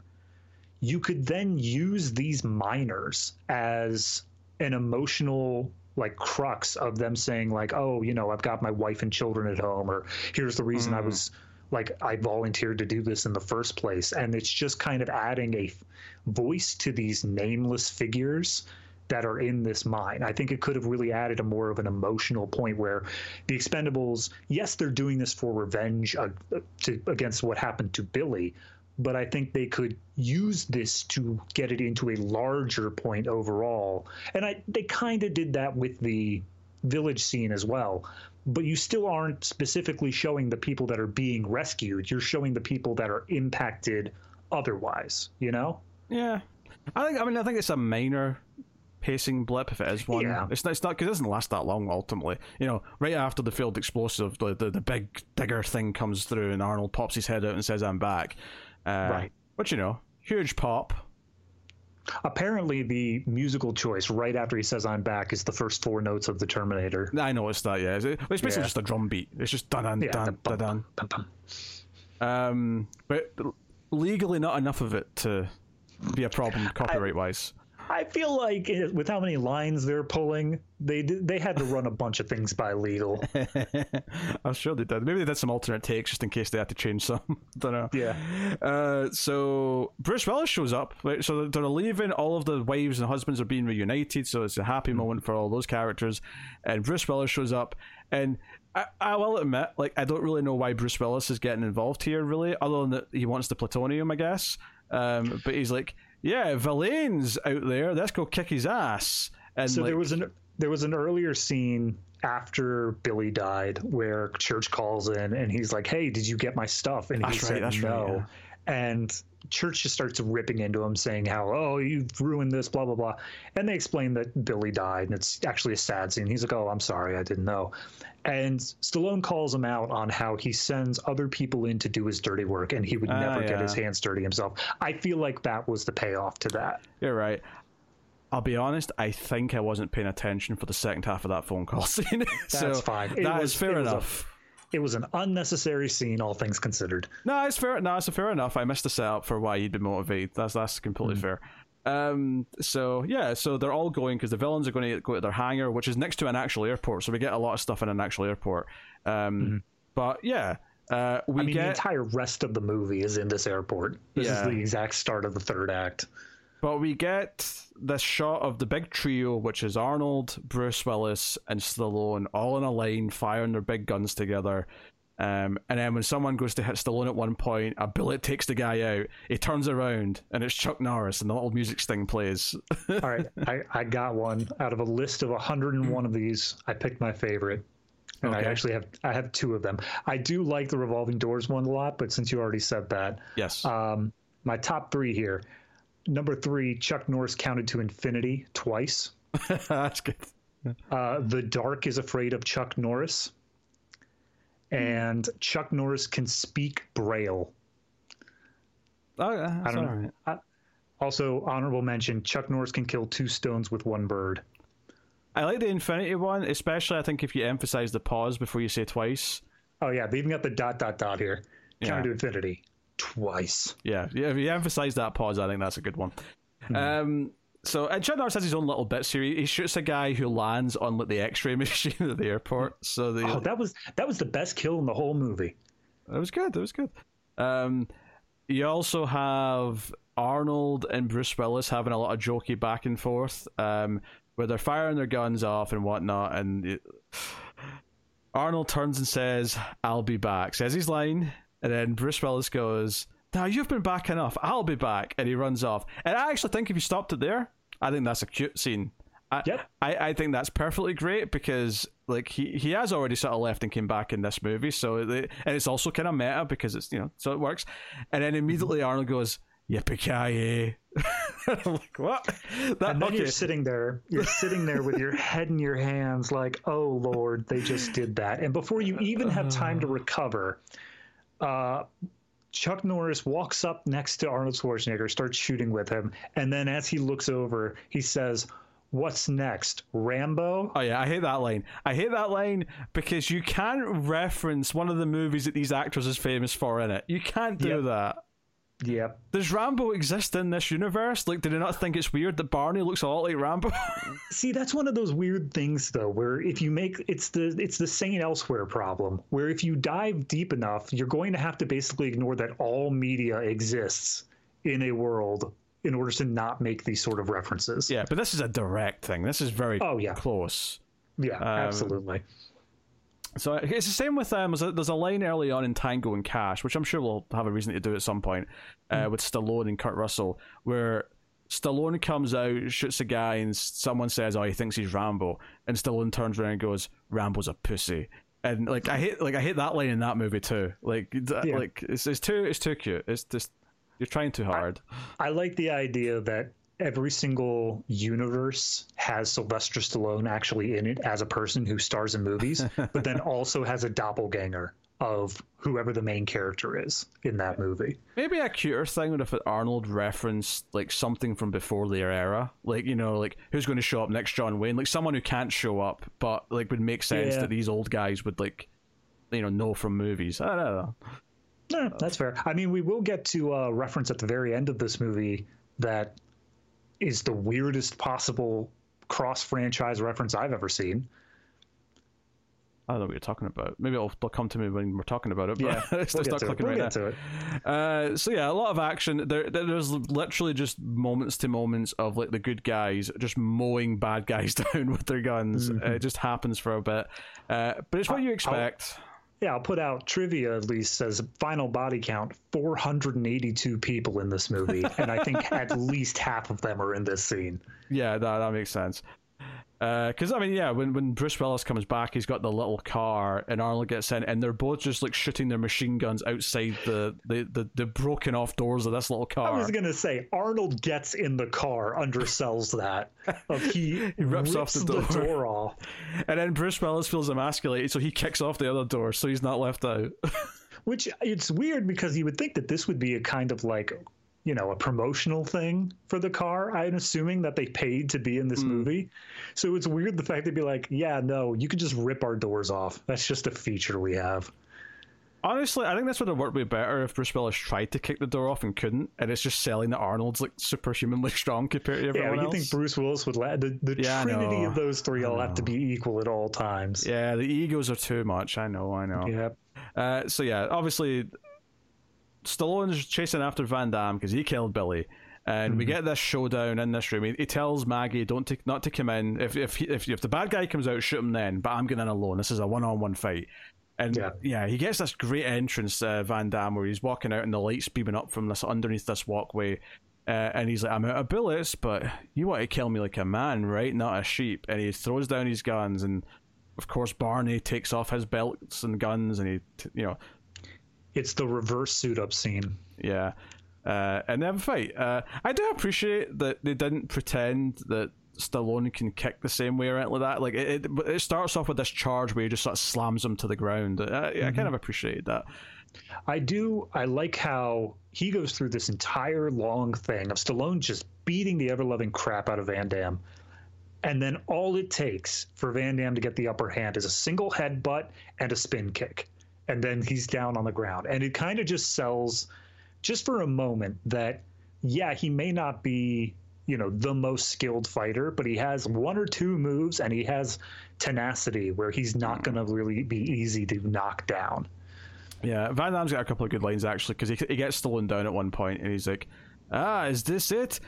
you could then use these miners as an emotional like crux of them saying like oh you know i've got my wife and children at home or here's the reason i was like i volunteered to do this in the first place and it's just kind of adding a voice to these nameless figures that are in this mine. I think it could have really added a more of an emotional point where the Expendables, yes, they're doing this for revenge uh, to, against what happened to Billy, but I think they could use this to get it into a larger point overall. And I they kind of did that with the village scene as well. But you still aren't specifically showing the people that are being rescued. You're showing the people that are impacted otherwise, you know? Yeah, I think. I mean, I think it's a minor pacing blip if it is one. Yeah. It's not. It's not because it doesn't last that long. Ultimately, you know, right after the failed explosive, the, the the big digger thing comes through, and Arnold pops his head out and says, "I'm back." Uh, Right. But you know, huge pop. Apparently, the musical choice right after he says "I'm back" is the first four notes of the Terminator. I noticed that. Yeah, it's, it's basically Yeah. just a drum beat. It's just dun dun Yeah, dun dun bum, bum. dun. Um, but legally, not enough of it to be a problem copyright wise. I feel like eh, with how many lines they're pulling, they they had to run a bunch of things by legal. I'm sure they did. Maybe they did some alternate takes just in case they had to change some. Don't know. Yeah. Uh, so Bruce Willis shows up. Right? So they're leaving. All of the wives and husbands are being reunited. So it's a happy moment for all those characters. And Bruce Willis shows up. And I, I will admit, like, I don't really know why Bruce Willis is getting involved here, really, other than that he wants the plutonium, I guess. Um, but he's like, yeah, Vilain's out there. Let's go kick his ass. And So like, there was an there was an earlier scene after Billy died, where Church calls in and he's like, "Hey, did you get my stuff?" And he right, said that's right, no. yeah. And Church just starts ripping into him, saying how, "Oh, you've ruined this," blah blah blah. And they explain that Billy died, and it's actually a sad scene. He's like, "Oh, I'm sorry, I didn't know." And Stallone calls him out on how he sends other people in to do his dirty work, and he would Ah, never get yeah. his hands dirty himself. I feel like that was the payoff to that. You're right. I'll be honest. I think I wasn't paying attention for the second half of that phone call scene. so That's fine. It That is was- fair it was enough. It was an unnecessary scene, all things considered. No, it's fair. No, it's fair enough. I missed the setup for why you'd be motivated. That's that's completely Hmm. fair. Um. So yeah. So they're all going because the villains are going to go to their hangar, which is next to an actual airport. So we get a lot of stuff in an actual airport. Um. But yeah. Uh, we. I mean, the entire rest of the movie is in this airport. This Yeah. is the exact start of the third act. But we get this shot of the big trio, which is Arnold, Bruce Willis, and Stallone, all in a line, firing their big guns together. Um, and then when someone goes to hit Stallone at one point, a bullet takes the guy out. He turns around, and it's Chuck Norris, and the little music sting plays. All right, I, I got one out of a list of 101 of these. I picked my favorite, and I actually have I have two of them. I do like the revolving doors one a lot, but since you already said that, yes. um, my top three here. Number three, Chuck Norris counted to infinity twice. That's good. Uh, the Dark is afraid of Chuck Norris, and Chuck Norris can speak Braille. Oh, I don't know. right. Also, honorable mention: Chuck Norris can kill two stones with one bird. I like the Infinity one, especially I think if you emphasize the pause before you say twice. Oh yeah, they even got the dot dot dot here. Yeah. To infinity twice. Yeah, yeah. If you emphasize that pause, I think that's a good one. Um, so and Norris has his own little bits here. He, he shoots a guy who lands on like the X-ray machine at the airport. So the Oh, that was that was the best kill in the whole movie. That was good. That was good. Um, you also have Arnold and Bruce Willis having a lot of jokey back and forth, um, where they're firing their guns off and whatnot, and it, Arnold turns and says, "I'll be back." Says his line, and then Bruce Willis goes, "Now you've been back enough. I'll be back," and he runs off. And I actually think if you stopped it there, I think that's a cute scene. I, Yep. I, I think that's perfectly great because like he, he has already sort of left and came back in this movie, so the, and it's also kind of meta because it's you know so it works. And then immediately mm-hmm. Arnold goes yippee I'm like what? That, And then okay. you're sitting there, you're sitting there with your head in your hands, like, oh Lord, they just did that. And before you even have time to uh-huh. recover, uh, Chuck Norris walks up next to Arnold Schwarzenegger, starts shooting with him, and then as he looks over, he says, "What's next, Rambo?" Oh yeah, I hate that line. I hate that line because you can't reference one of the movies that these actors is famous for in it. You can't do Yep. that. Yep. Does Rambo exist in this universe? Like, did they not think it's weird that Barney looks a lot like Rambo? See, that's one of those weird things though, where if you make it's the it's the Saint Elsewhere problem, where if you dive deep enough, you're going to have to basically ignore that all media exists in a world in order to not make these sort of references. yeah, but this is a direct thing. This is very Oh, yeah. close. Yeah, um, absolutely. So it's the same with um. There's a, there's a line early on in Tango and Cash, which I'm sure we'll have a reason to do at some point, uh, Hmm. with Stallone and Kurt Russell, where Stallone comes out, shoots a guy, and someone says, "Oh, he thinks he's Rambo," and Stallone turns around and goes, "Rambo's a pussy." And like I hate like I hate that line in that movie too. Like Yeah. like it's, it's too it's too cute. It's just you're trying too hard. I like the idea that every single universe has Sylvester Stallone actually in it as a person who stars in movies, but then also has a doppelganger of whoever the main character is in that movie. Maybe a cuter thing would if Arnold referenced like something from before their era, like you know, like who's going to show up next, John Wayne, like someone who can't show up, but like would make sense Yeah. that these old guys would like, you know, know from movies. I don't know. No, that's fair. I mean, we will get to a reference at the very end of this movie that is the weirdest possible cross franchise reference I've ever seen. I don't know what you're talking about. Maybe it'll, it'll come to me when we're talking about it. But Yeah, it's we'll not to it. clicking We'll right now. it. Uh, so yeah, a lot of action. There, there- there's literally just moments to moments of like the good guys just mowing bad guys down with their guns. Mm-hmm. It just happens for a bit, uh, but it's what you expect. Yeah, I'll put out trivia at least says final body count 482 people in this movie, and I think at least half of them are in this scene. Yeah, that that makes sense. Uh, because I mean, yeah, when when Bruce Willis comes back, he's got the little car, and Arnold gets in, and they're both just like shooting their machine guns outside the the the, the broken off doors of this little car. I was gonna say Arnold gets in the car, undersells that. Of he, He rips off the door. door off. And then Bruce Willis feels emasculated, so he kicks off the other door, so he's not left out. Which it's weird because you would think that this would be a kind of like, you know, a promotional thing for the car. I'm assuming that they paid to be in this movie. So it's weird the fact they'd be like, yeah, no, you could just rip our doors off. That's just a feature we have. Honestly, I think this would have worked way better if Bruce Willis tried to kick the door off and couldn't, and it's just selling that Arnold's like superhumanly strong compared to everyone Yeah, everyone you else. think Bruce Willis would let the, the Yeah, trinity of those three all have to be equal at all times. yeah, the egos are too much. I know, I know. Yeah. Uh, so yeah, obviously, Stallone's chasing after Van Damme because he killed Billy, and we get this showdown in this room. He, he tells Maggie, "Don't take, not to come in. If if he, if if the bad guy comes out, shoot him then. But I'm going in alone. This is a one-on-one fight." And yeah, Yeah. he gets this great entrance, uh, Van Damme, where he's walking out and the lights beaming up from this underneath this walkway. Uh, and he's like, I'm out of bullets, but you want to kill me like a man, right? Not a sheep. And he throws down his guns, and of course Barney takes off his belts and guns, and he, t- you know, It's the reverse suit up scene. yeah, uh, and they have a fight. Uh, I do appreciate that they didn't pretend that Stallone can kick the same way or anything like that. Like it, it, it starts off with this charge where he just sort of slams him to the ground. Uh, yeah, I kind of appreciate that. I do. I like how he goes through this entire long thing of Stallone just beating the ever loving crap out of Van Damme. And then all it takes for Van Damme to get the upper hand is a single headbutt and a spin kick. And then he's down on the ground. And it kind of just sells, just for a moment, that, yeah, he may not be, you know, the most skilled fighter, but he has one or two moves and he has tenacity where he's not going to really be easy to knock down. Yeah, Van Damme's got a couple of good lines actually because he, he gets Stallone down at one point and he's like, "Ah, is this it?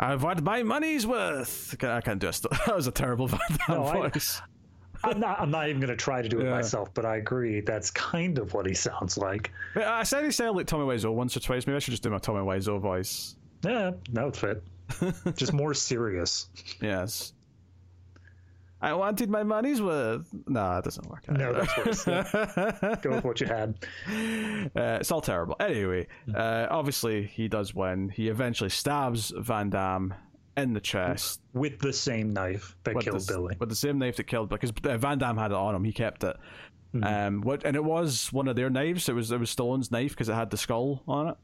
I've had my money's worth." I can't, do it. That was a terrible Van Damme No, voice. I'm not. I'm not even going to try to do it Yeah. myself, but I agree. That's kind of what he sounds like. But I said he sounded like Tommy Wiseau once or twice. Maybe I should just do my Tommy Wiseau voice. Yeah, that would fit. Just more serious. Yes. I wanted my money's worth. Nah, it doesn't work. No, that's worse. Yeah, Go with what you had. Uh, it's all terrible. Anyway, uh, obviously he does win. He eventually stabs Van Damme in the chest With the same knife that with killed the, Billy. with the same knife that killed because uh, Van Damme had it on him. He kept it. Hmm. Um, what and it was one of their knives. It was it was Stallone's knife because it had the skull on it.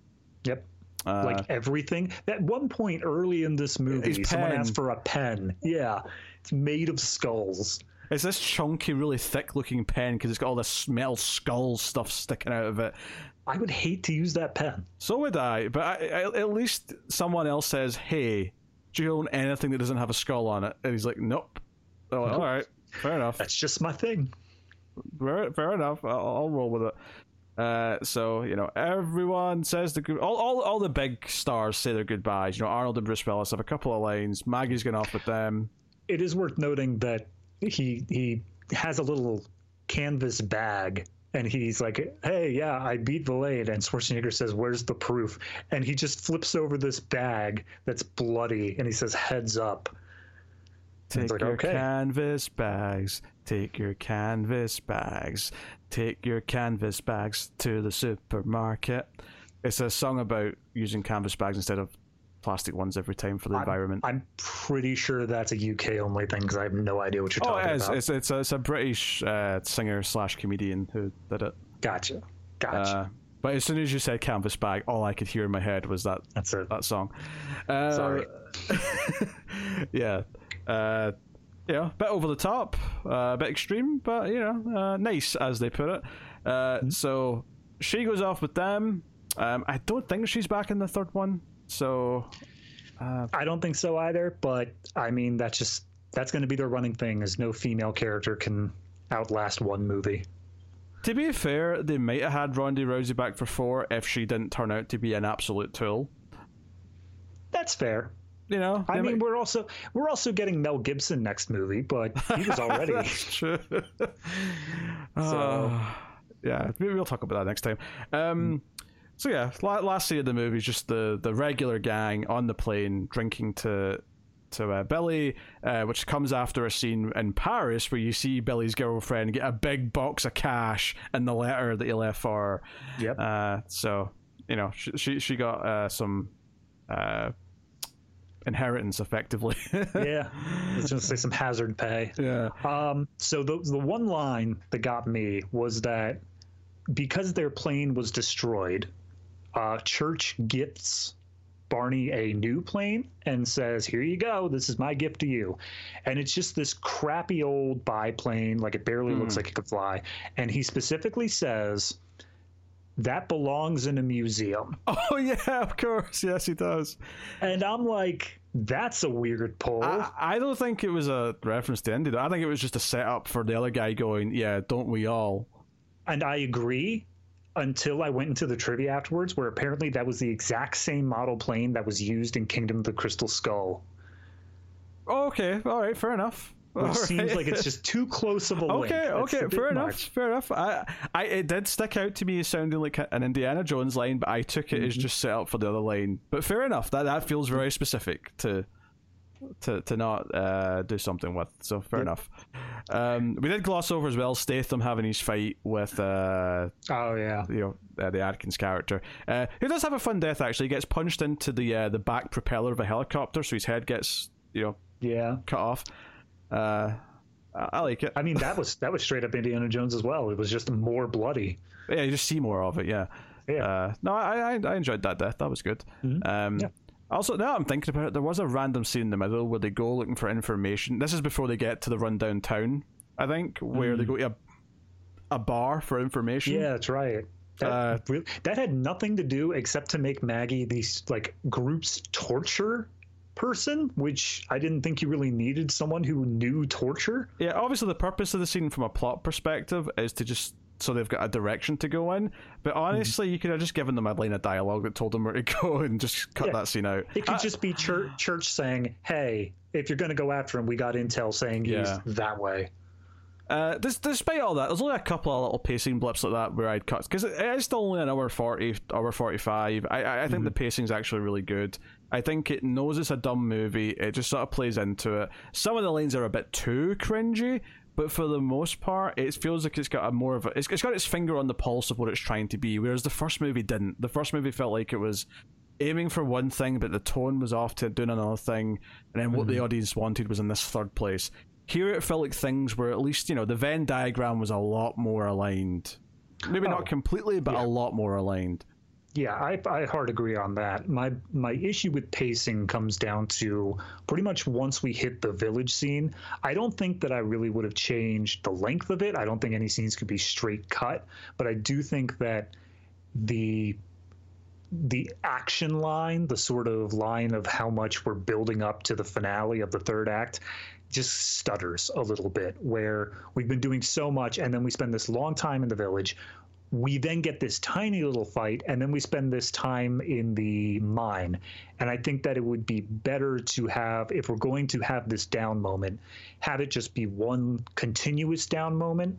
Yep. Uh, like everything. At one point early in this movie, someone asked for a pen. Yeah, it's made of skulls. It's this chunky, really thick-looking pen because it's got all this metal skull stuff sticking out of it. I would hate to use that pen. So would I, but I, I, at least someone else says, "Hey, do you own anything that doesn't have a skull on it?" And he's like, "Nope." Oh, all right, fair enough. That's just my thing. Fair, fair enough. I'll, I'll roll with it. Uh, so you know, everyone says the good. All, all, all the big stars say their goodbyes. You know, Arnold and Bruce Willis have a couple of lines. Maggie's going off with them. it is worth noting that he he has a little canvas bag and he's like, "Hey, yeah, I beat Valade." And Schwarzenegger says, "Where's the proof?" And he just flips over this bag that's bloody, and he says, "Heads up." Take like, your okay. canvas bags. Take your canvas bags. Take your canvas bags to the supermarket. It's a song about using canvas bags instead of plastic ones every time for the environment. I'm pretty sure that's a UK only thing because I have no idea what you're oh, talking it is. about. It's, it's, a, it's a British uh, singer slash comedian who did it. Gotcha, gotcha. Uh, but as soon as you said canvas bag, all I could hear in my head was that that's it. that song. Uh, Sorry. yeah. Uh, you know, bit over the top, uh, a bit extreme, but you know, uh, nice as they put it. Uh, So she goes off with them. Um, I don't think she's back in the third one. So I don't think so either, but I mean that's just that's going to be their running thing. Is no female character can outlast one movie. to be fair, they might have had Ronda Rousey back for four if she didn't turn out to be an absolute tool. That's fair. You know, I mean, might- we're also we're also getting Mel Gibson next movie, but he was already. That's true. So- Uh, yeah, maybe we'll talk about that next time. Um, so yeah, last scene of the movie is just the the regular gang on the plane drinking to to uh, Billy, uh, which comes after a scene in Paris where you see Billy's girlfriend get a big box of cash in the letter that he left for her. Yep. Uh, so you know she she, she got uh, some uh, inheritance effectively. yeah, I was going to say some hazard pay. yeah. Um, so the the one line that got me was that because their plane was destroyed, uh, Church gifts Barney a new plane and says, "Here you go. This is my gift to you." And it's just this crappy old biplane, like it barely looks like it could fly. And he specifically says. That belongs in a museum. Oh yeah, of course. Yes, he does. And I'm like, that's a weird pull. I, I don't think it was a reference to Indy. I think it was just a setup for the other guy going, "Yeah, don't we all?" And I agree until I went into the trivia afterwards, where apparently that was the exact same model plane that was used in Kingdom of the Crystal Skull. Oh, okay, all right, fair enough. Which All seems right. like it's just too close of a link. Okay, okay, fair enough, much. fair enough. I, I, it did stick out to me as sounding like an Indiana Jones line, but I took it Mm-hmm. as just set up for the other line. But fair enough. That that feels very specific to, to to not uh, do something with. So fair enough. Um, we did gloss over as well Statham having his fight with uh, Oh yeah. you know uh, the Adkins character, uh, who does have a fun death. Actually, he gets punched into the uh, the back propeller of a helicopter, so his head gets you know Yeah. cut off. Uh, I, like it. I mean that was that was straight up Indiana Jones as well. It was just more bloody. Yeah, you just see more of it. Yeah. Yeah. Uh, no, I, I I enjoyed that death. That was good. Um, Yeah. Also, now I'm thinking about it, there was a random scene in the middle where they go looking for information. This is before they get to the rundown town, I think, where they go to a, a bar for information. Yeah, that's right. That, Uh, really, that had nothing to do except to make Maggie these like groups torture person, which I didn't think you really needed someone who knew torture. Yeah, obviously the purpose of the scene from a plot perspective is to just so they've got a direction to go in. But mhm. honestly, you could have just given them a line of dialogue that told them where to go and just cut Yeah. that scene out. It could I- just be church, church saying, "Hey, if you're going to go after him, we got intel saying Yeah. he's that way." Uh, dis- despite all that, there's only a couple of little pacing blips like that where I'd cut because it it is still only an hour forty, hour forty-five. I I, I think the mhm. pacing's actually really good. I think it knows it's a dumb movie. It just sort of plays into it. Some of the lines are a bit too cringy, but for the most part, it feels like it's got a more of a. It's, it's got its finger on the pulse of what it's trying to be. Whereas the first movie didn't. The first movie felt like it was aiming for one thing, but the tone was off to doing another thing, and then what the mm-hmm. audience wanted was in this third place. Here it felt like things were at least, you know, the Venn diagram was a lot more aligned. Maybe Oh, not completely, but a lot more aligned. Yeah, I, I hard agree on that. My my issue with pacing comes down to pretty much once we hit the village scene. I don't think that I really would have changed the length of it. I don't think any scenes could be straight cut, but I do think that the the action line, the sort of line of how much we're building up to the finale of the third act, just stutters a little bit. Where we've been doing so much, and then we spend this long time in the village. We then get this tiny little fight, and then we spend this time in the mine. And I think that it would be better to have, if we're going to have this down moment, have it just be one continuous down moment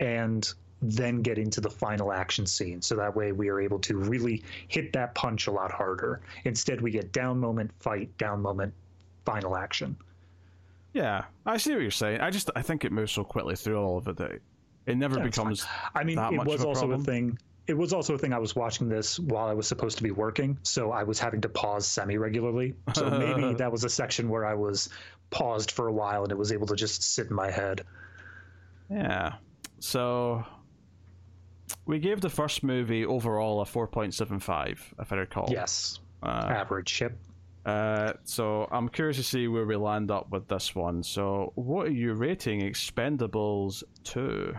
and then get into the final action scene. So that way we are able to really hit that punch a lot harder. Instead, we get down moment, fight, down moment, final action. Yeah, I see what you're saying. I just I think it moves so quickly through all of it that it never Yeah, becomes. I mean, it was a also problem? a thing. It was also a thing. I was watching this while I was supposed to be working, so I was having to pause semi regularly. So maybe that was a section where I was paused for a while and it was able to just sit in my head. Yeah. So we gave the first movie overall a 4.75, if I recall. Yes, Uh, average ship. uh, so I'm curious to see where we land up with this one. So, what are you rating Expendables 2?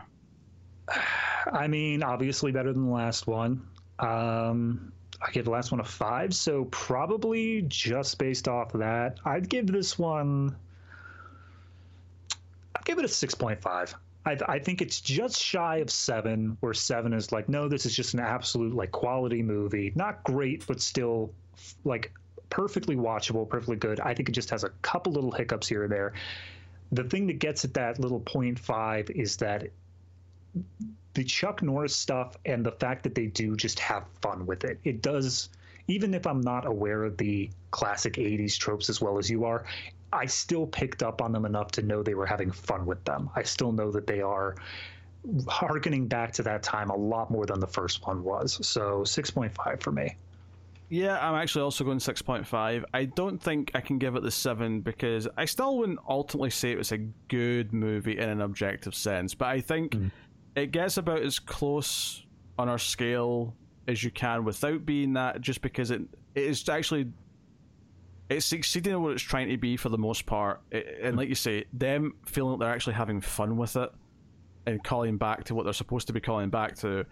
I mean, obviously better than the last one. Um, I gave the last one a five, so probably just based off of that, I'd give this one. I'd give it a six point five. I, I think it's just shy of seven, where seven is like, no, this is just an absolute like quality movie. Not great, but still like perfectly watchable, perfectly good. I think it just has a couple little hiccups here and there. The thing that gets at that little point five is that the Chuck Norris stuff and the fact that they do just have fun with it. It does, even if I'm not aware of the classic 80s tropes as well as you are, I still picked up on them enough to know they were having fun with them. I still know that they are harkening back to that time a lot more than the first one was. So 6.5 for me. Yeah, I'm actually also going 6.5. I don't think I can give it the 7 because I still wouldn't ultimately say it was a good movie in an objective sense, but I think mm. It gets about as close on our scale as you can without being that just because it it is actually it's succeeding at what it's trying to be for the most part. It, and like you say, them feeling like they're actually having fun with it and calling back to what they're supposed to be calling back to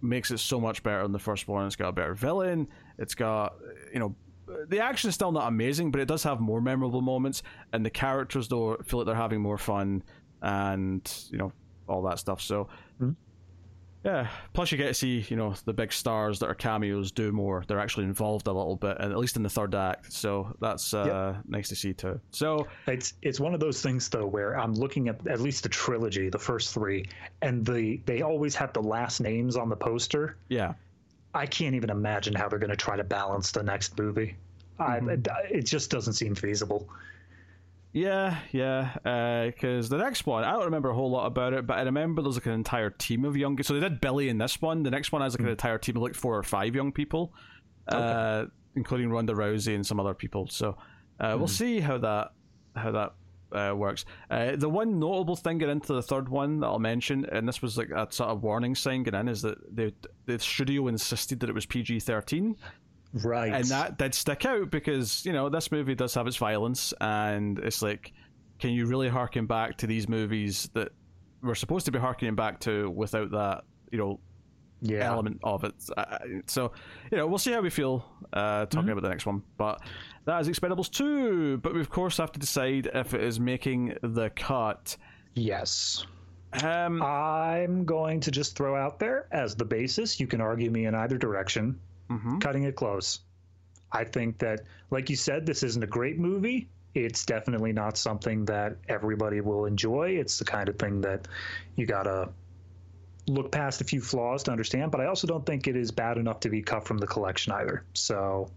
makes it so much better than the first one. It's got a better villain. It's got you know the action is still not amazing, but it does have more memorable moments, and the characters though feel like they're having more fun, and you know all that stuff. So mm-hmm. Yeah. Plus, you get to see you know the big stars that are cameos do more. They're actually involved a little bit, and at least in the third act. So that's uh, yep. nice to see too. So it's it's one of those things though where I'm looking at at least the trilogy, the first three, and the they always have the last names on the poster. Yeah. I can't even imagine how they're going to try to balance the next movie. Mm-hmm. I, it, it just doesn't seem feasible. Yeah, yeah. Because uh, the next one, I don't remember a whole lot about it, but I remember there's like an entire team of young. So they did Billy in this one. The next one has like an hmm. entire team of like four or five young people, okay. uh, including Ronda Rousey and some other people. So uh, mm. we'll hmm. see how that how that uh, works. Uh, the one notable thing getting into the third one that I'll mention, and this was like a sort of warning sign getting in, is that the the studio insisted that it was PG thirteen. Right. And that did stick out because, you know, this movie does have its violence and it's like can you really harken back to these movies that we're supposed to be harkening back to without that, you know, yeah. element of it. So, you know, we'll see how we feel uh, talking mm-hmm. about the next one. But that is Expendables 2. But we, of course, have to decide if it is making the cut. Yes. Um, I'm going to just throw out there as the basis. You can argue me in either direction mm-hmm. cutting it close. I think that, like you said, this isn't a great movie. It's definitely not something that everybody will enjoy. It's the kind of thing that you gotta look past a few flaws to understand. But I also don't think it is bad enough to be cut from the collection either. So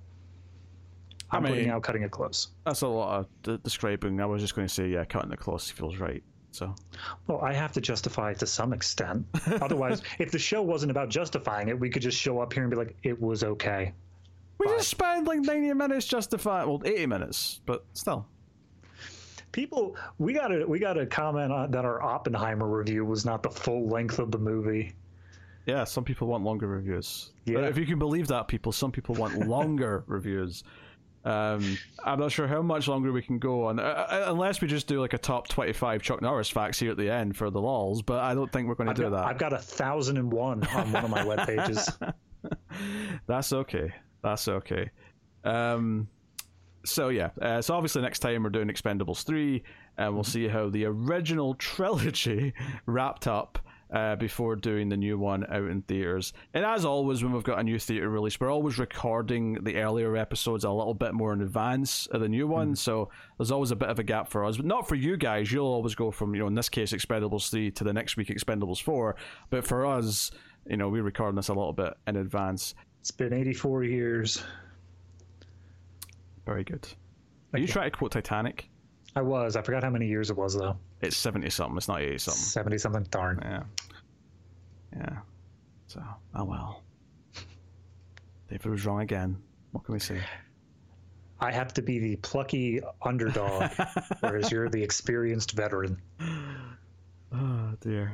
I'm I mean, putting out cutting it close. That's a lot of d- describing. I was just going to say, yeah, cutting it close feels right. So, well, I have to justify it to some extent. Otherwise, if the show wasn't about justifying it, we could just show up here and be like, "It was okay." We Bye. just spent like ninety minutes justifying, well, eighty minutes, but still. People, we got a we got a comment on that our Oppenheimer review was not the full length of the movie. Yeah, some people want longer reviews. Yeah. If you can believe that, people, some people want longer reviews. Um, I'm not sure how much longer we can go on, uh, uh, unless we just do like a top 25 Chuck Norris facts here at the end for the lols. But I don't think we're going to do got, that. I've got a thousand and one on one of my web pages. That's okay. That's okay. Um, so yeah, uh, so obviously next time we're doing Expendables three, and we'll mm-hmm. see how the original trilogy wrapped up uh, before doing the new one out in theaters. And as always, when we've got a new theater release, we're always recording the earlier episodes a little bit more in advance of the new one. Mm. So there's always a bit of a gap for us, but not for you guys. You'll always go from you know in this case Expendables three to the next week Expendables four. But for us, you know, we're recording this a little bit in advance. It's been 84 years. Very good. Are you trying to quote Titanic? I was. I forgot how many years it was though. It's seventy something. It's not eighty something. Seventy something. Darn. Yeah. Yeah. So, oh well. David was wrong again. What can we say? I have to be the plucky underdog, whereas you're the experienced veteran. Oh dear.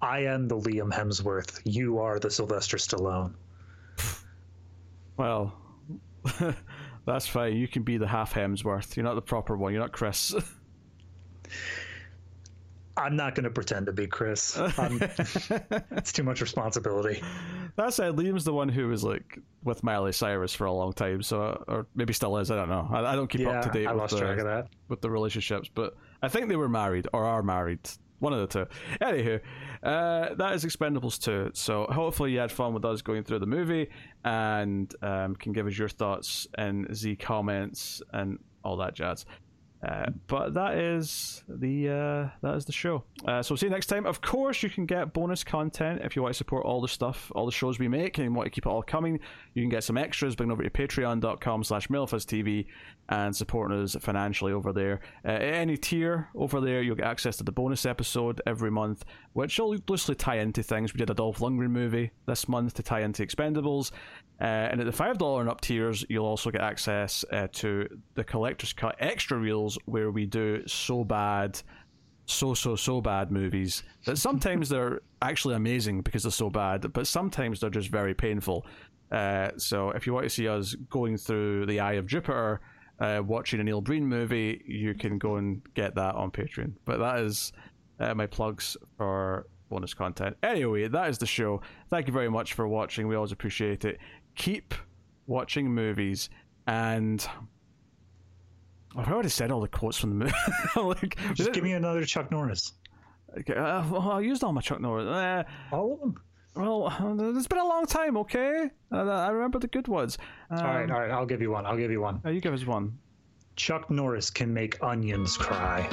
I am the Liam Hemsworth. You are the Sylvester Stallone. Well, that's fine. You can be the half Hemsworth. You're not the proper one. You're not Chris. I'm not going to pretend to be Chris. it's too much responsibility. That said, Liam's the one who was like with Miley Cyrus for a long time, so or maybe still is. I don't know. I, I don't keep yeah, up to date I lost with the, with the relationships, but I think they were married or are married. One of the two. Anywho, uh, that is Expendables 2. So hopefully you had fun with us going through the movie and um, can give us your thoughts and Z comments and all that jazz. Uh, but that is the uh, that is the show. Uh, so see you next time. Of course, you can get bonus content if you want to support all the stuff, all the shows we make, and want to keep it all coming. You can get some extras. by going over to Patreon.com/slash TV and supporting us financially over there. Uh, any tier over there, you'll get access to the bonus episode every month, which will loosely tie into things. We did a Dolph Lundgren movie this month to tie into Expendables, uh, and at the five dollar and up tiers, you'll also get access to the collector's cut extra reels where we do so bad so so so bad movies that sometimes they're actually amazing because they're so bad but sometimes they're just very painful. Uh, so if you want to see us going through the eye of jupiter uh, watching a neil breen movie you can go and get that on patreon. But that is uh, my plugs for bonus content. Anyway that is the show. Thank you very much for watching. We always appreciate it. Keep watching movies and I've already said all the quotes from the movie. like, Just give me another Chuck Norris. Okay, uh, well, I used all my Chuck Norris. Uh, all of them. Well, it's been a long time. Okay, uh, I remember the good ones. Um, all right, all right. I'll give you one. I'll give you one. you give us one. Chuck Norris can make onions cry.